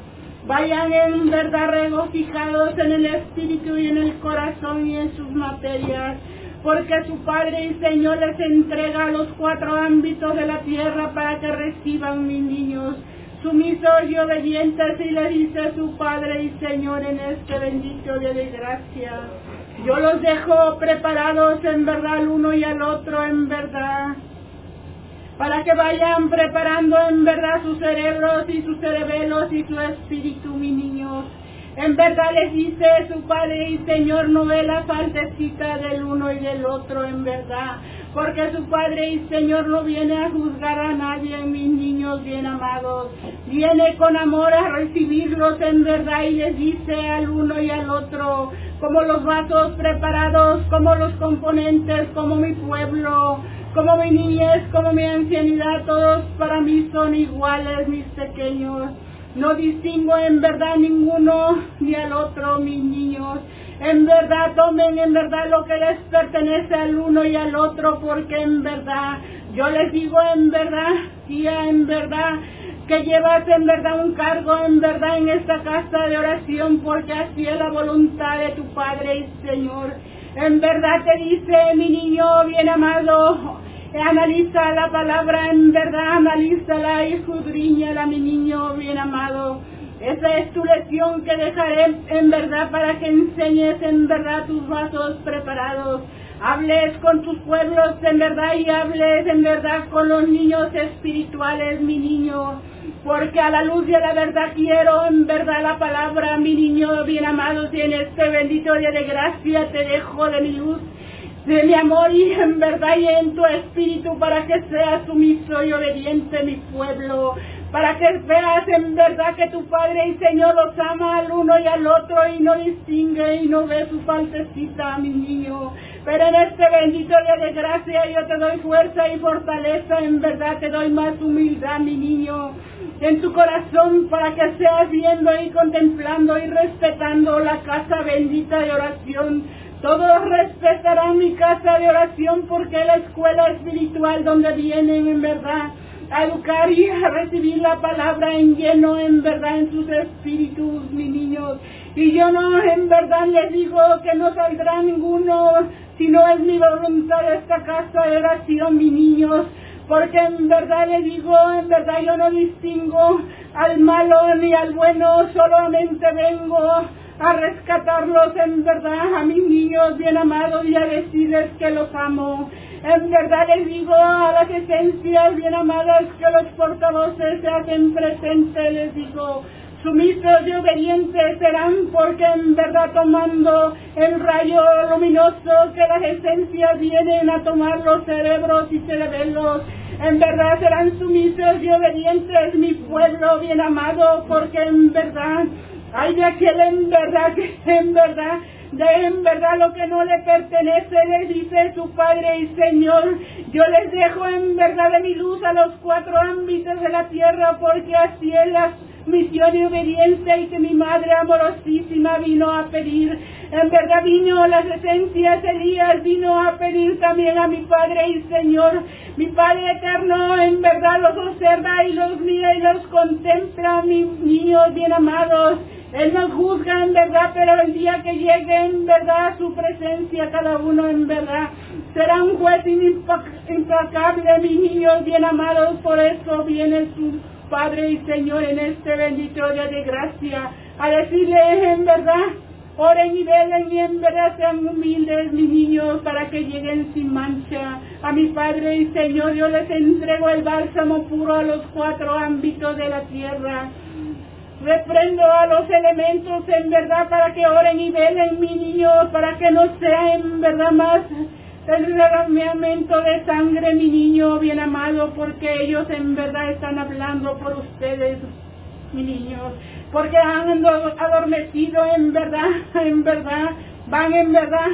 Vayan en verdad regocijados en el espíritu y en el corazón y en sus materias, porque su Padre y Señor les entrega los cuatro ámbitos de la tierra para que reciban mis niños sumisos y obedientes y le dice su Padre y Señor en este bendito día de gracia. Yo los dejo preparados en verdad al uno y al otro en verdad para que vayan preparando en verdad sus cerebros y sus cerebelos y su espíritu, mi niños. En verdad les dice su Padre y Señor, no ve la faltecita del uno y del otro, en verdad. Porque su Padre y Señor no viene a juzgar a nadie, mis niños bien amados. Viene con amor a recibirlos en verdad y les dice al uno y al otro, como los vasos preparados, como los componentes, como mi pueblo, como mi niñez, como mi ancianidad, todos para mí son iguales, mis pequeños. No distingo en verdad ninguno ni al otro, mis niños. En verdad tomen en verdad lo que les pertenece al uno y al otro, porque en verdad, yo les digo en verdad, tía, en verdad, que llevas en verdad un cargo en verdad en esta casa de oración, porque así es la voluntad de tu Padre y Señor. En verdad te dice, mi niño bien amado, analiza la palabra en verdad, analízala y escudriñala, mi niño bien amado. Esa es tu lección que dejaré en verdad para que enseñes en verdad tus vasos preparados. Hables con tus pueblos en verdad y hables en verdad con los niños espirituales, mi niño. Porque a la luz de la verdad quiero en verdad la palabra, mi niño bien amado, y en este bendito día de gracia te dejo de mi luz de mi amor y en verdad y en tu espíritu para que seas sumiso y obediente mi pueblo, para que veas en verdad que tu Padre y Señor los ama al uno y al otro y no distingue y no ve su faltecita, mi niño. Pero en este bendito día de gracia yo te doy fuerza y fortaleza, en verdad te doy más humildad, mi niño, en tu corazón para que seas viendo y contemplando y respetando la casa bendita de oración todos respetarán mi casa de oración porque la escuela espiritual donde vienen en verdad a educar y a recibir la palabra en lleno, en verdad, en sus espíritus, mis niños. Y yo no, en verdad, les digo que no saldrá ninguno, si no es mi voluntad esta casa de oración, mis niños. Porque en verdad les digo, en verdad yo no distingo al malo ni al bueno, solamente vengo a rescatarlos en verdad a mis niños bien amados y a decirles que los amo. En verdad les digo a las esencias bien amadas que los portavoces se hacen presentes, les digo, sumisos y obedientes serán porque en verdad tomando el rayo luminoso que las esencias vienen a tomar los cerebros y cerebros, en verdad serán sumisos y obedientes mi pueblo bien amado porque en verdad hay de aquel en verdad que en verdad, de en verdad lo que no le pertenece, le dice su Padre y Señor. Yo les dejo en verdad de mi luz a los cuatro ámbitos de la tierra, porque así es la misión y obediencia y que mi madre amorosísima vino a pedir. En verdad vino las esencias Elías, vino a pedir también a mi Padre y Señor. Mi Padre eterno en verdad los observa y los mira y los contempla, mis niños bien amados. Él nos juzga en verdad, pero el día que llegue en verdad su presencia, cada uno en verdad será un juez implacable, mis niños bien amados. Por eso viene su Padre y Señor en este bendito día de gracia a decirles en verdad, oren y velen y en verdad sean humildes, mis niños, para que lleguen sin mancha. A mi Padre y Señor, yo les entrego el bálsamo puro a los cuatro ámbitos de la tierra. Reprendo a los elementos en verdad para que oren y velen, mis niños, para que no sea en verdad más el derramamiento de sangre, mi niño bien amado, porque ellos en verdad están hablando por ustedes, mi niños, porque han adormecido en verdad, en verdad, van en verdad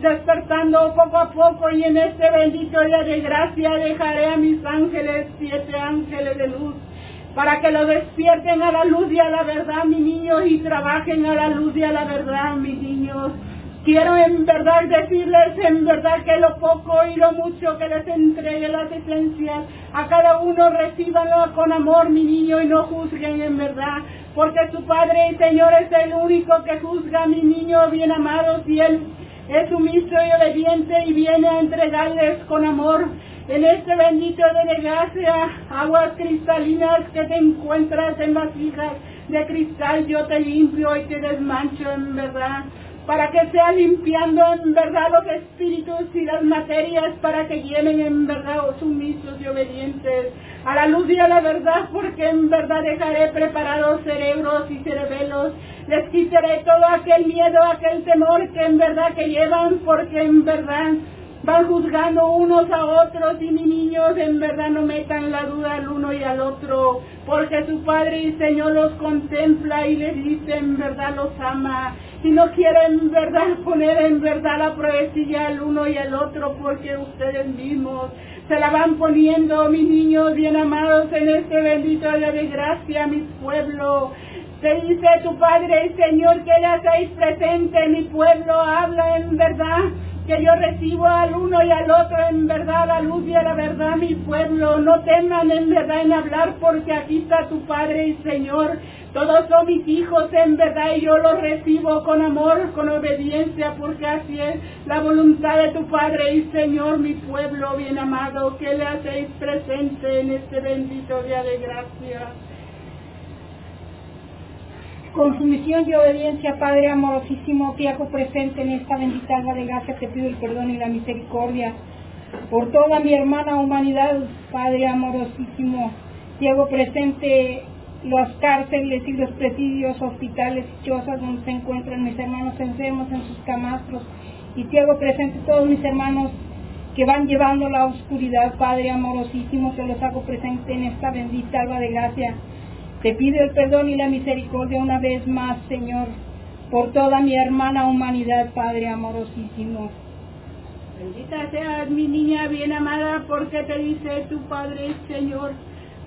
despertando poco a poco y en este bendito día de gracia dejaré a mis ángeles, siete ángeles de luz, para que lo despierten a la luz y a la verdad, mis niños, y trabajen a la luz y a la verdad, mis niños. Quiero en verdad decirles en verdad que lo poco y lo mucho que les entregue las esencias, a cada uno recibanlo con amor, mi niño, y no juzguen en verdad, porque su Padre y Señor es el único que juzga a mi niño bien amado, y Él es sumiso y obediente y viene a entregarles con amor en este bendito de gracia, aguas cristalinas que te encuentras en vasijas de cristal, yo te limpio y te desmancho en verdad, para que sea limpiando en verdad los espíritus y las materias, para que lleven en verdad sumisos y obedientes a la luz y a la verdad, porque en verdad dejaré preparados cerebros y cerebelos, les quitaré todo aquel miedo, aquel temor que en verdad que llevan, porque en verdad van juzgando unos a otros y mis niños en verdad no metan la duda al uno y al otro, porque su Padre y Señor los contempla y les dice en verdad los ama y no quieren en verdad poner en verdad la pruebecilla al uno y al otro porque ustedes mismos se la van poniendo, mis niños bien amados, en este bendito día de gracia, mi pueblo. Te dice tu Padre y Señor que le hacéis presente, mi pueblo habla en verdad que yo recibo al uno y al otro en verdad la luz y a la verdad mi pueblo. No teman en verdad en hablar porque aquí está tu Padre y Señor. Todos son mis hijos en verdad y yo los recibo con amor, con obediencia porque así es la voluntad de tu Padre y Señor, mi pueblo bien amado, que le hacéis presente en este bendito día de gracia. Con sumisión y obediencia, Padre amorosísimo, que hago presente en esta bendita de gracia, te pido el perdón y la misericordia por toda mi hermana humanidad, Padre amorosísimo. Te hago presente las cárceles y los presidios, hospitales y chozas donde se encuentran mis hermanos enfermos en sus camastros. Y te hago presente todos mis hermanos que van llevando la oscuridad, Padre amorosísimo, que los hago presente en esta bendita alba de gracia te pido el perdón y la misericordia una vez más, Señor, por toda mi hermana humanidad, Padre amorosísimo. Bendita seas mi niña bien amada, porque te dice tu Padre, Señor.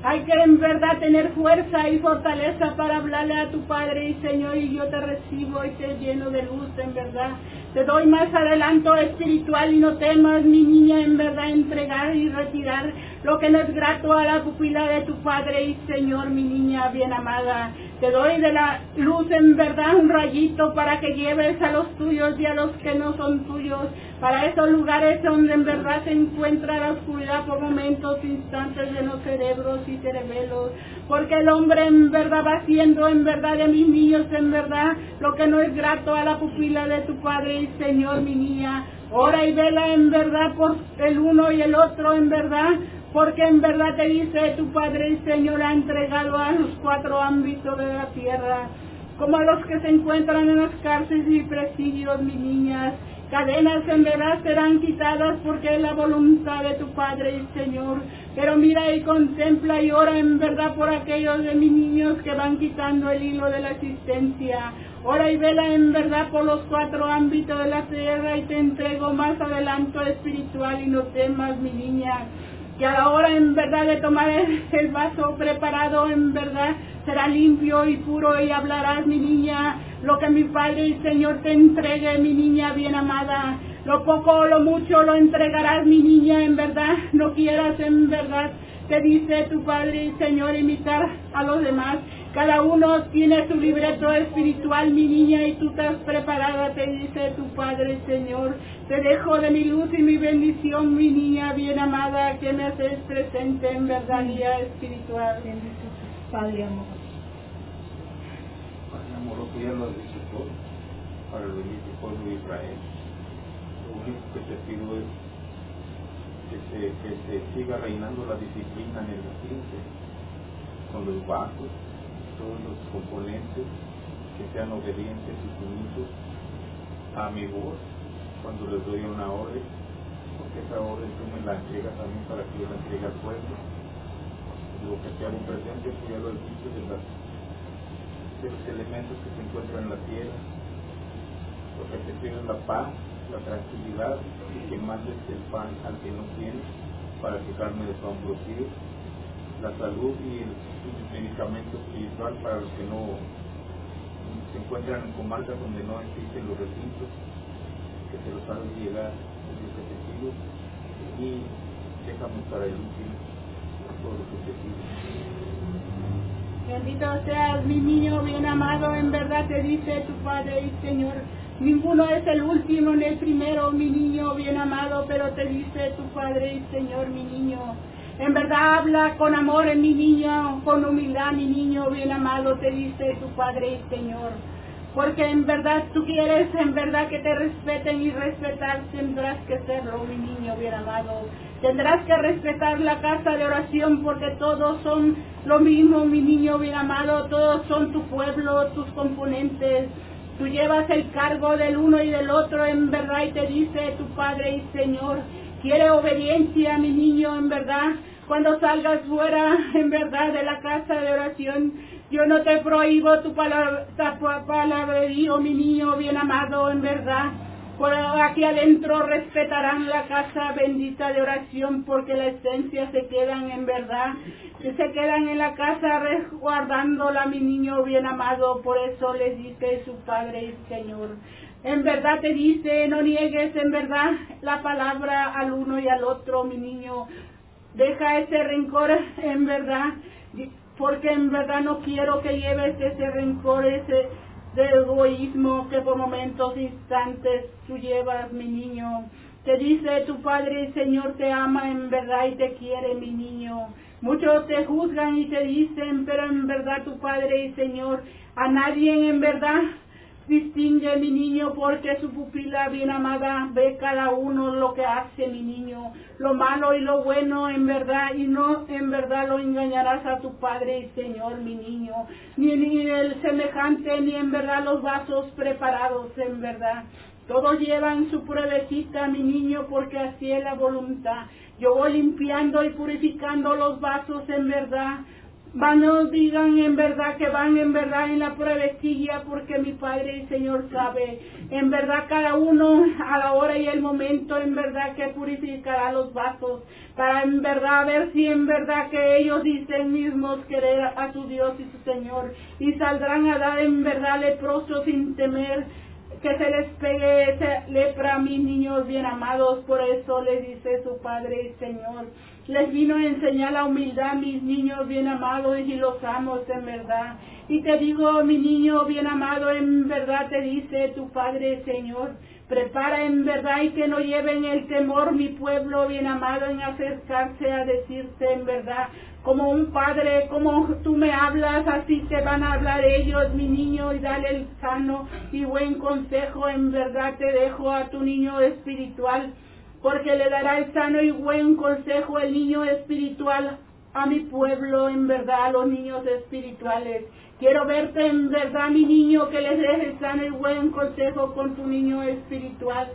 Hay que en verdad tener fuerza y fortaleza para hablarle a tu Padre y Señor, y yo te recibo y te lleno de luz, en verdad. Te doy más adelanto espiritual y no temas, mi niña, en verdad, entregar y retirar lo que no es grato a la pupila de tu Padre y Señor, mi niña bien amada. Te doy de la luz en verdad un rayito para que lleves a los tuyos y a los que no son tuyos, para esos lugares donde en verdad se encuentra la oscuridad por momentos, instantes de los cerebros y cerebelos, porque el hombre en verdad va haciendo en verdad de mis niños en verdad lo que no es grato a la pupila de tu Padre Señor, mi niña. Ora y vela en verdad por el uno y el otro en verdad, porque en verdad te dice tu Padre y Señor ha entregado a los cuatro ámbitos de la tierra, como a los que se encuentran en las cárceles y presidios, mis niñas. Cadenas en verdad serán quitadas porque es la voluntad de tu Padre y Señor. Pero mira y contempla y ora en verdad por aquellos de mis niños que van quitando el hilo de la existencia. Ora y vela en verdad por los cuatro ámbitos de la tierra y te entrego más adelanto espiritual y no temas, mi niña que a la hora en verdad de tomar el, vaso preparado en verdad será limpio y puro y hablarás, mi niña, lo que mi Padre y Señor te entregue, mi niña bien amada. Lo poco o lo mucho lo entregarás, mi niña, en verdad. No quieras, en verdad, te dice tu Padre y Señor, imitar a los demás. Cada uno tiene su libreto espiritual, mi niña, y tú estás preparada, te dice tu Padre, Señor. Te dejo de mi luz y mi bendición, mi niña bien amada, que me haces presente en verdad guía espiritual. Padre amor. Padre amoroso, ya lo has dicho todo para el bendito pueblo de Israel. Lo único que te pido es que se, que se siga reinando la disciplina en el ambiente, con los vasos, todos los componentes, que sean obedientes y sumisos a mi voz cuando les doy una orden, porque esa orden tú me la entregas a mí para que yo la entregue al pueblo lo que te hago presente, que ya lo he dicho, de, las, de los elementos que se encuentran en la tierra. Lo que te pido es la paz, la tranquilidad y que mandes el pan al que no tiene para quitarme de su ambrosía, la salud y el, medicamento espiritual para los que no se encuentran en comarcas donde no existen los recintos, que te los hagas llegar, es lo que te pido, y déjame para el último todo lo que te pido. Bendito seas mi niño bien amado, en verdad te dice tu Padre y Señor. Ninguno es el último ni el primero, mi niño bien amado, pero te dice tu Padre y Señor, mi niño. En verdad habla con amor en mi niño, con humildad, mi niño bien amado, te dice tu Padre y Señor. Porque en verdad tú quieres, en verdad que te respeten y respetar tendrás que serlo, mi niño bien amado. Tendrás que respetar la casa de oración porque todos son lo mismo, mi niño bien amado, todos son tu pueblo, tus componentes. Tú llevas el cargo del uno y del otro en verdad y te dice tu Padre y Señor, quiere obediencia, mi niño, en verdad. Cuando salgas fuera, en verdad, de la casa de oración, yo no te prohíbo tu palabra, palabrerío, mi niño bien amado, en verdad. Por aquí adentro respetarán la casa bendita de oración porque la esencia se quedan en verdad. Se quedan en la casa resguardándola, mi niño bien amado. Por eso les dice su Padre y Señor. En verdad te dice, no niegues en verdad la palabra al uno y al otro, mi niño. Deja ese rencor en verdad, porque en verdad no quiero que lleves ese rencor, ese de egoísmo que por momentos, instantes tú llevas, mi niño. Te dice tu Padre Señor te ama en verdad y te quiere, mi niño. Muchos te juzgan y te dicen, pero en verdad tu Padre y Señor a nadie en verdad distingue mi niño porque su pupila bien amada ve cada uno lo que hace mi niño, lo malo y lo bueno en verdad y no en verdad lo engañarás a tu Padre y Señor mi niño, ni, ni el semejante ni en verdad los vasos preparados en verdad. Todos llevan su pruebecita, mi niño, porque así es la voluntad. Yo voy limpiando y purificando los vasos en verdad. Van, no digan en verdad que van en verdad en la pruebecilla porque mi Padre y Señor sabe. En verdad cada uno a la hora y el momento en verdad que purificará los vasos para en verdad ver si en verdad que ellos dicen mismos querer a su Dios y su Señor y saldrán a dar en verdad leprosos sin temer que se les pegue esa lepra mis niños bien amados, por eso les dice su Padre y Señor. Les vino a enseñar la humildad, mis niños bien amados, y los amos en verdad. Y te digo, mi niño bien amado, en verdad te dice tu Padre Señor, prepara en verdad y que no lleven el temor mi pueblo bien amado en acercarse a decirte en verdad, como un padre, como tú me hablas, así te van a hablar ellos, mi niño, y dale el sano y buen consejo, en verdad te dejo a tu niño espiritual porque le dará el sano y buen consejo el niño espiritual a mi pueblo, en verdad, a los niños espirituales. Quiero verte en verdad, mi niño, que les des el sano y buen consejo con tu niño espiritual,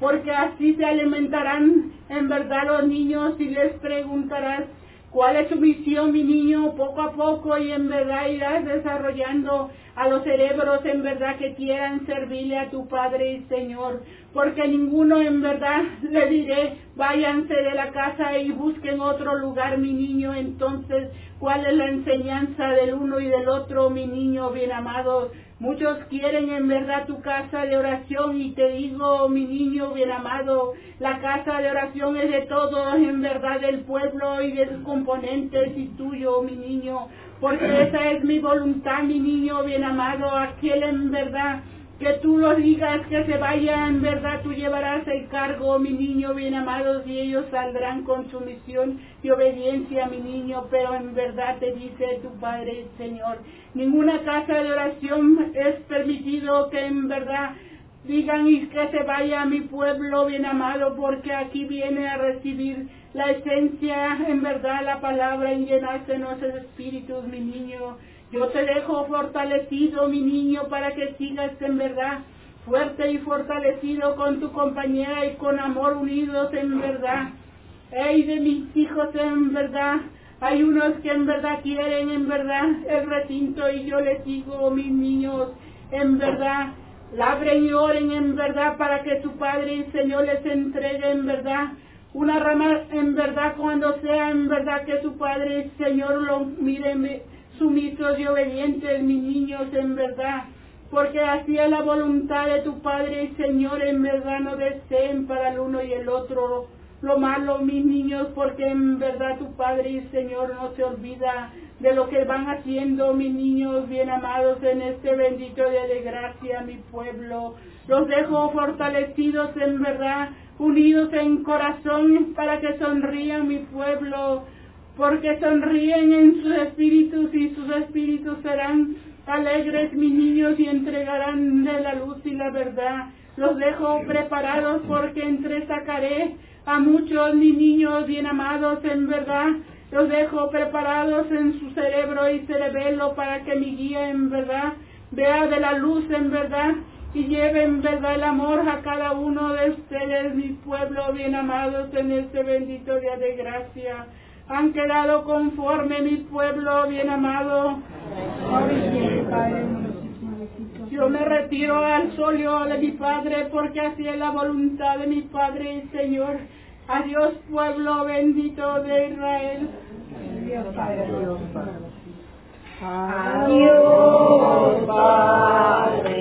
porque así se alimentarán en verdad los niños y les preguntarás cuál es su misión, mi niño, poco a poco y en verdad irás desarrollando a los cerebros en verdad que quieran servirle a tu Padre y Señor, porque ninguno en verdad le diré, váyanse de la casa y busquen otro lugar, mi niño, entonces, ¿cuál es la enseñanza del uno y del otro, mi niño bien amado? Muchos quieren en verdad tu casa de oración y te digo, mi niño bien amado, la casa de oración es de todos, en verdad del pueblo y de sus componentes y tuyo, mi niño, porque esa es mi voluntad, mi niño bien amado, aquel en verdad que tú lo digas, que se vaya, en verdad tú llevarás el cargo, mi niño bien amado, y ellos saldrán con sumisión y obediencia, mi niño, pero en verdad te dice tu Padre, Señor, ninguna casa de oración es permitido que en verdad digan y que se vaya a mi pueblo bien amado, porque aquí viene a recibir la esencia, en verdad, la palabra en llenarse nuestros espíritus, mi niño. Yo te dejo fortalecido, mi niño, para que sigas en verdad fuerte y fortalecido con tu compañera y con amor unidos en verdad. Ey, de mis hijos en verdad, hay unos que en verdad quieren en verdad el recinto y yo les digo, mis niños, en verdad, labren y oren en verdad para que tu Padre y Señor les entregue en verdad una rama en verdad cuando sea en verdad que tu Padre y Señor lo mire sumisos y obedientes, mis niños, en verdad, porque así la voluntad de tu Padre y Señor, en verdad no deseen para el uno y el otro lo malo, mis niños, porque en verdad tu Padre y Señor no se olvida de lo que van haciendo mis niños bien amados en este bendito día de gracia, mi pueblo. Los dejo fortalecidos en verdad, unidos en corazón para que sonrían mi pueblo porque sonríen en sus espíritus y sus espíritus serán alegres, mis niños, y entregarán de la luz y la verdad. Los dejo preparados porque entre sacaré a muchos mis niños bien amados en verdad. Los dejo preparados en su cerebro y cerebelo para que mi guía en verdad vea de la luz en verdad y lleve en verdad el amor a cada uno de ustedes, mis pueblos bien amados, en este bendito día de gracia han quedado conforme mi pueblo bien amado. Yo me retiro al solio de mi Padre porque así es la voluntad de mi Padre y Señor. Adiós pueblo bendito de Israel. Adiós Padre. Adiós Padre.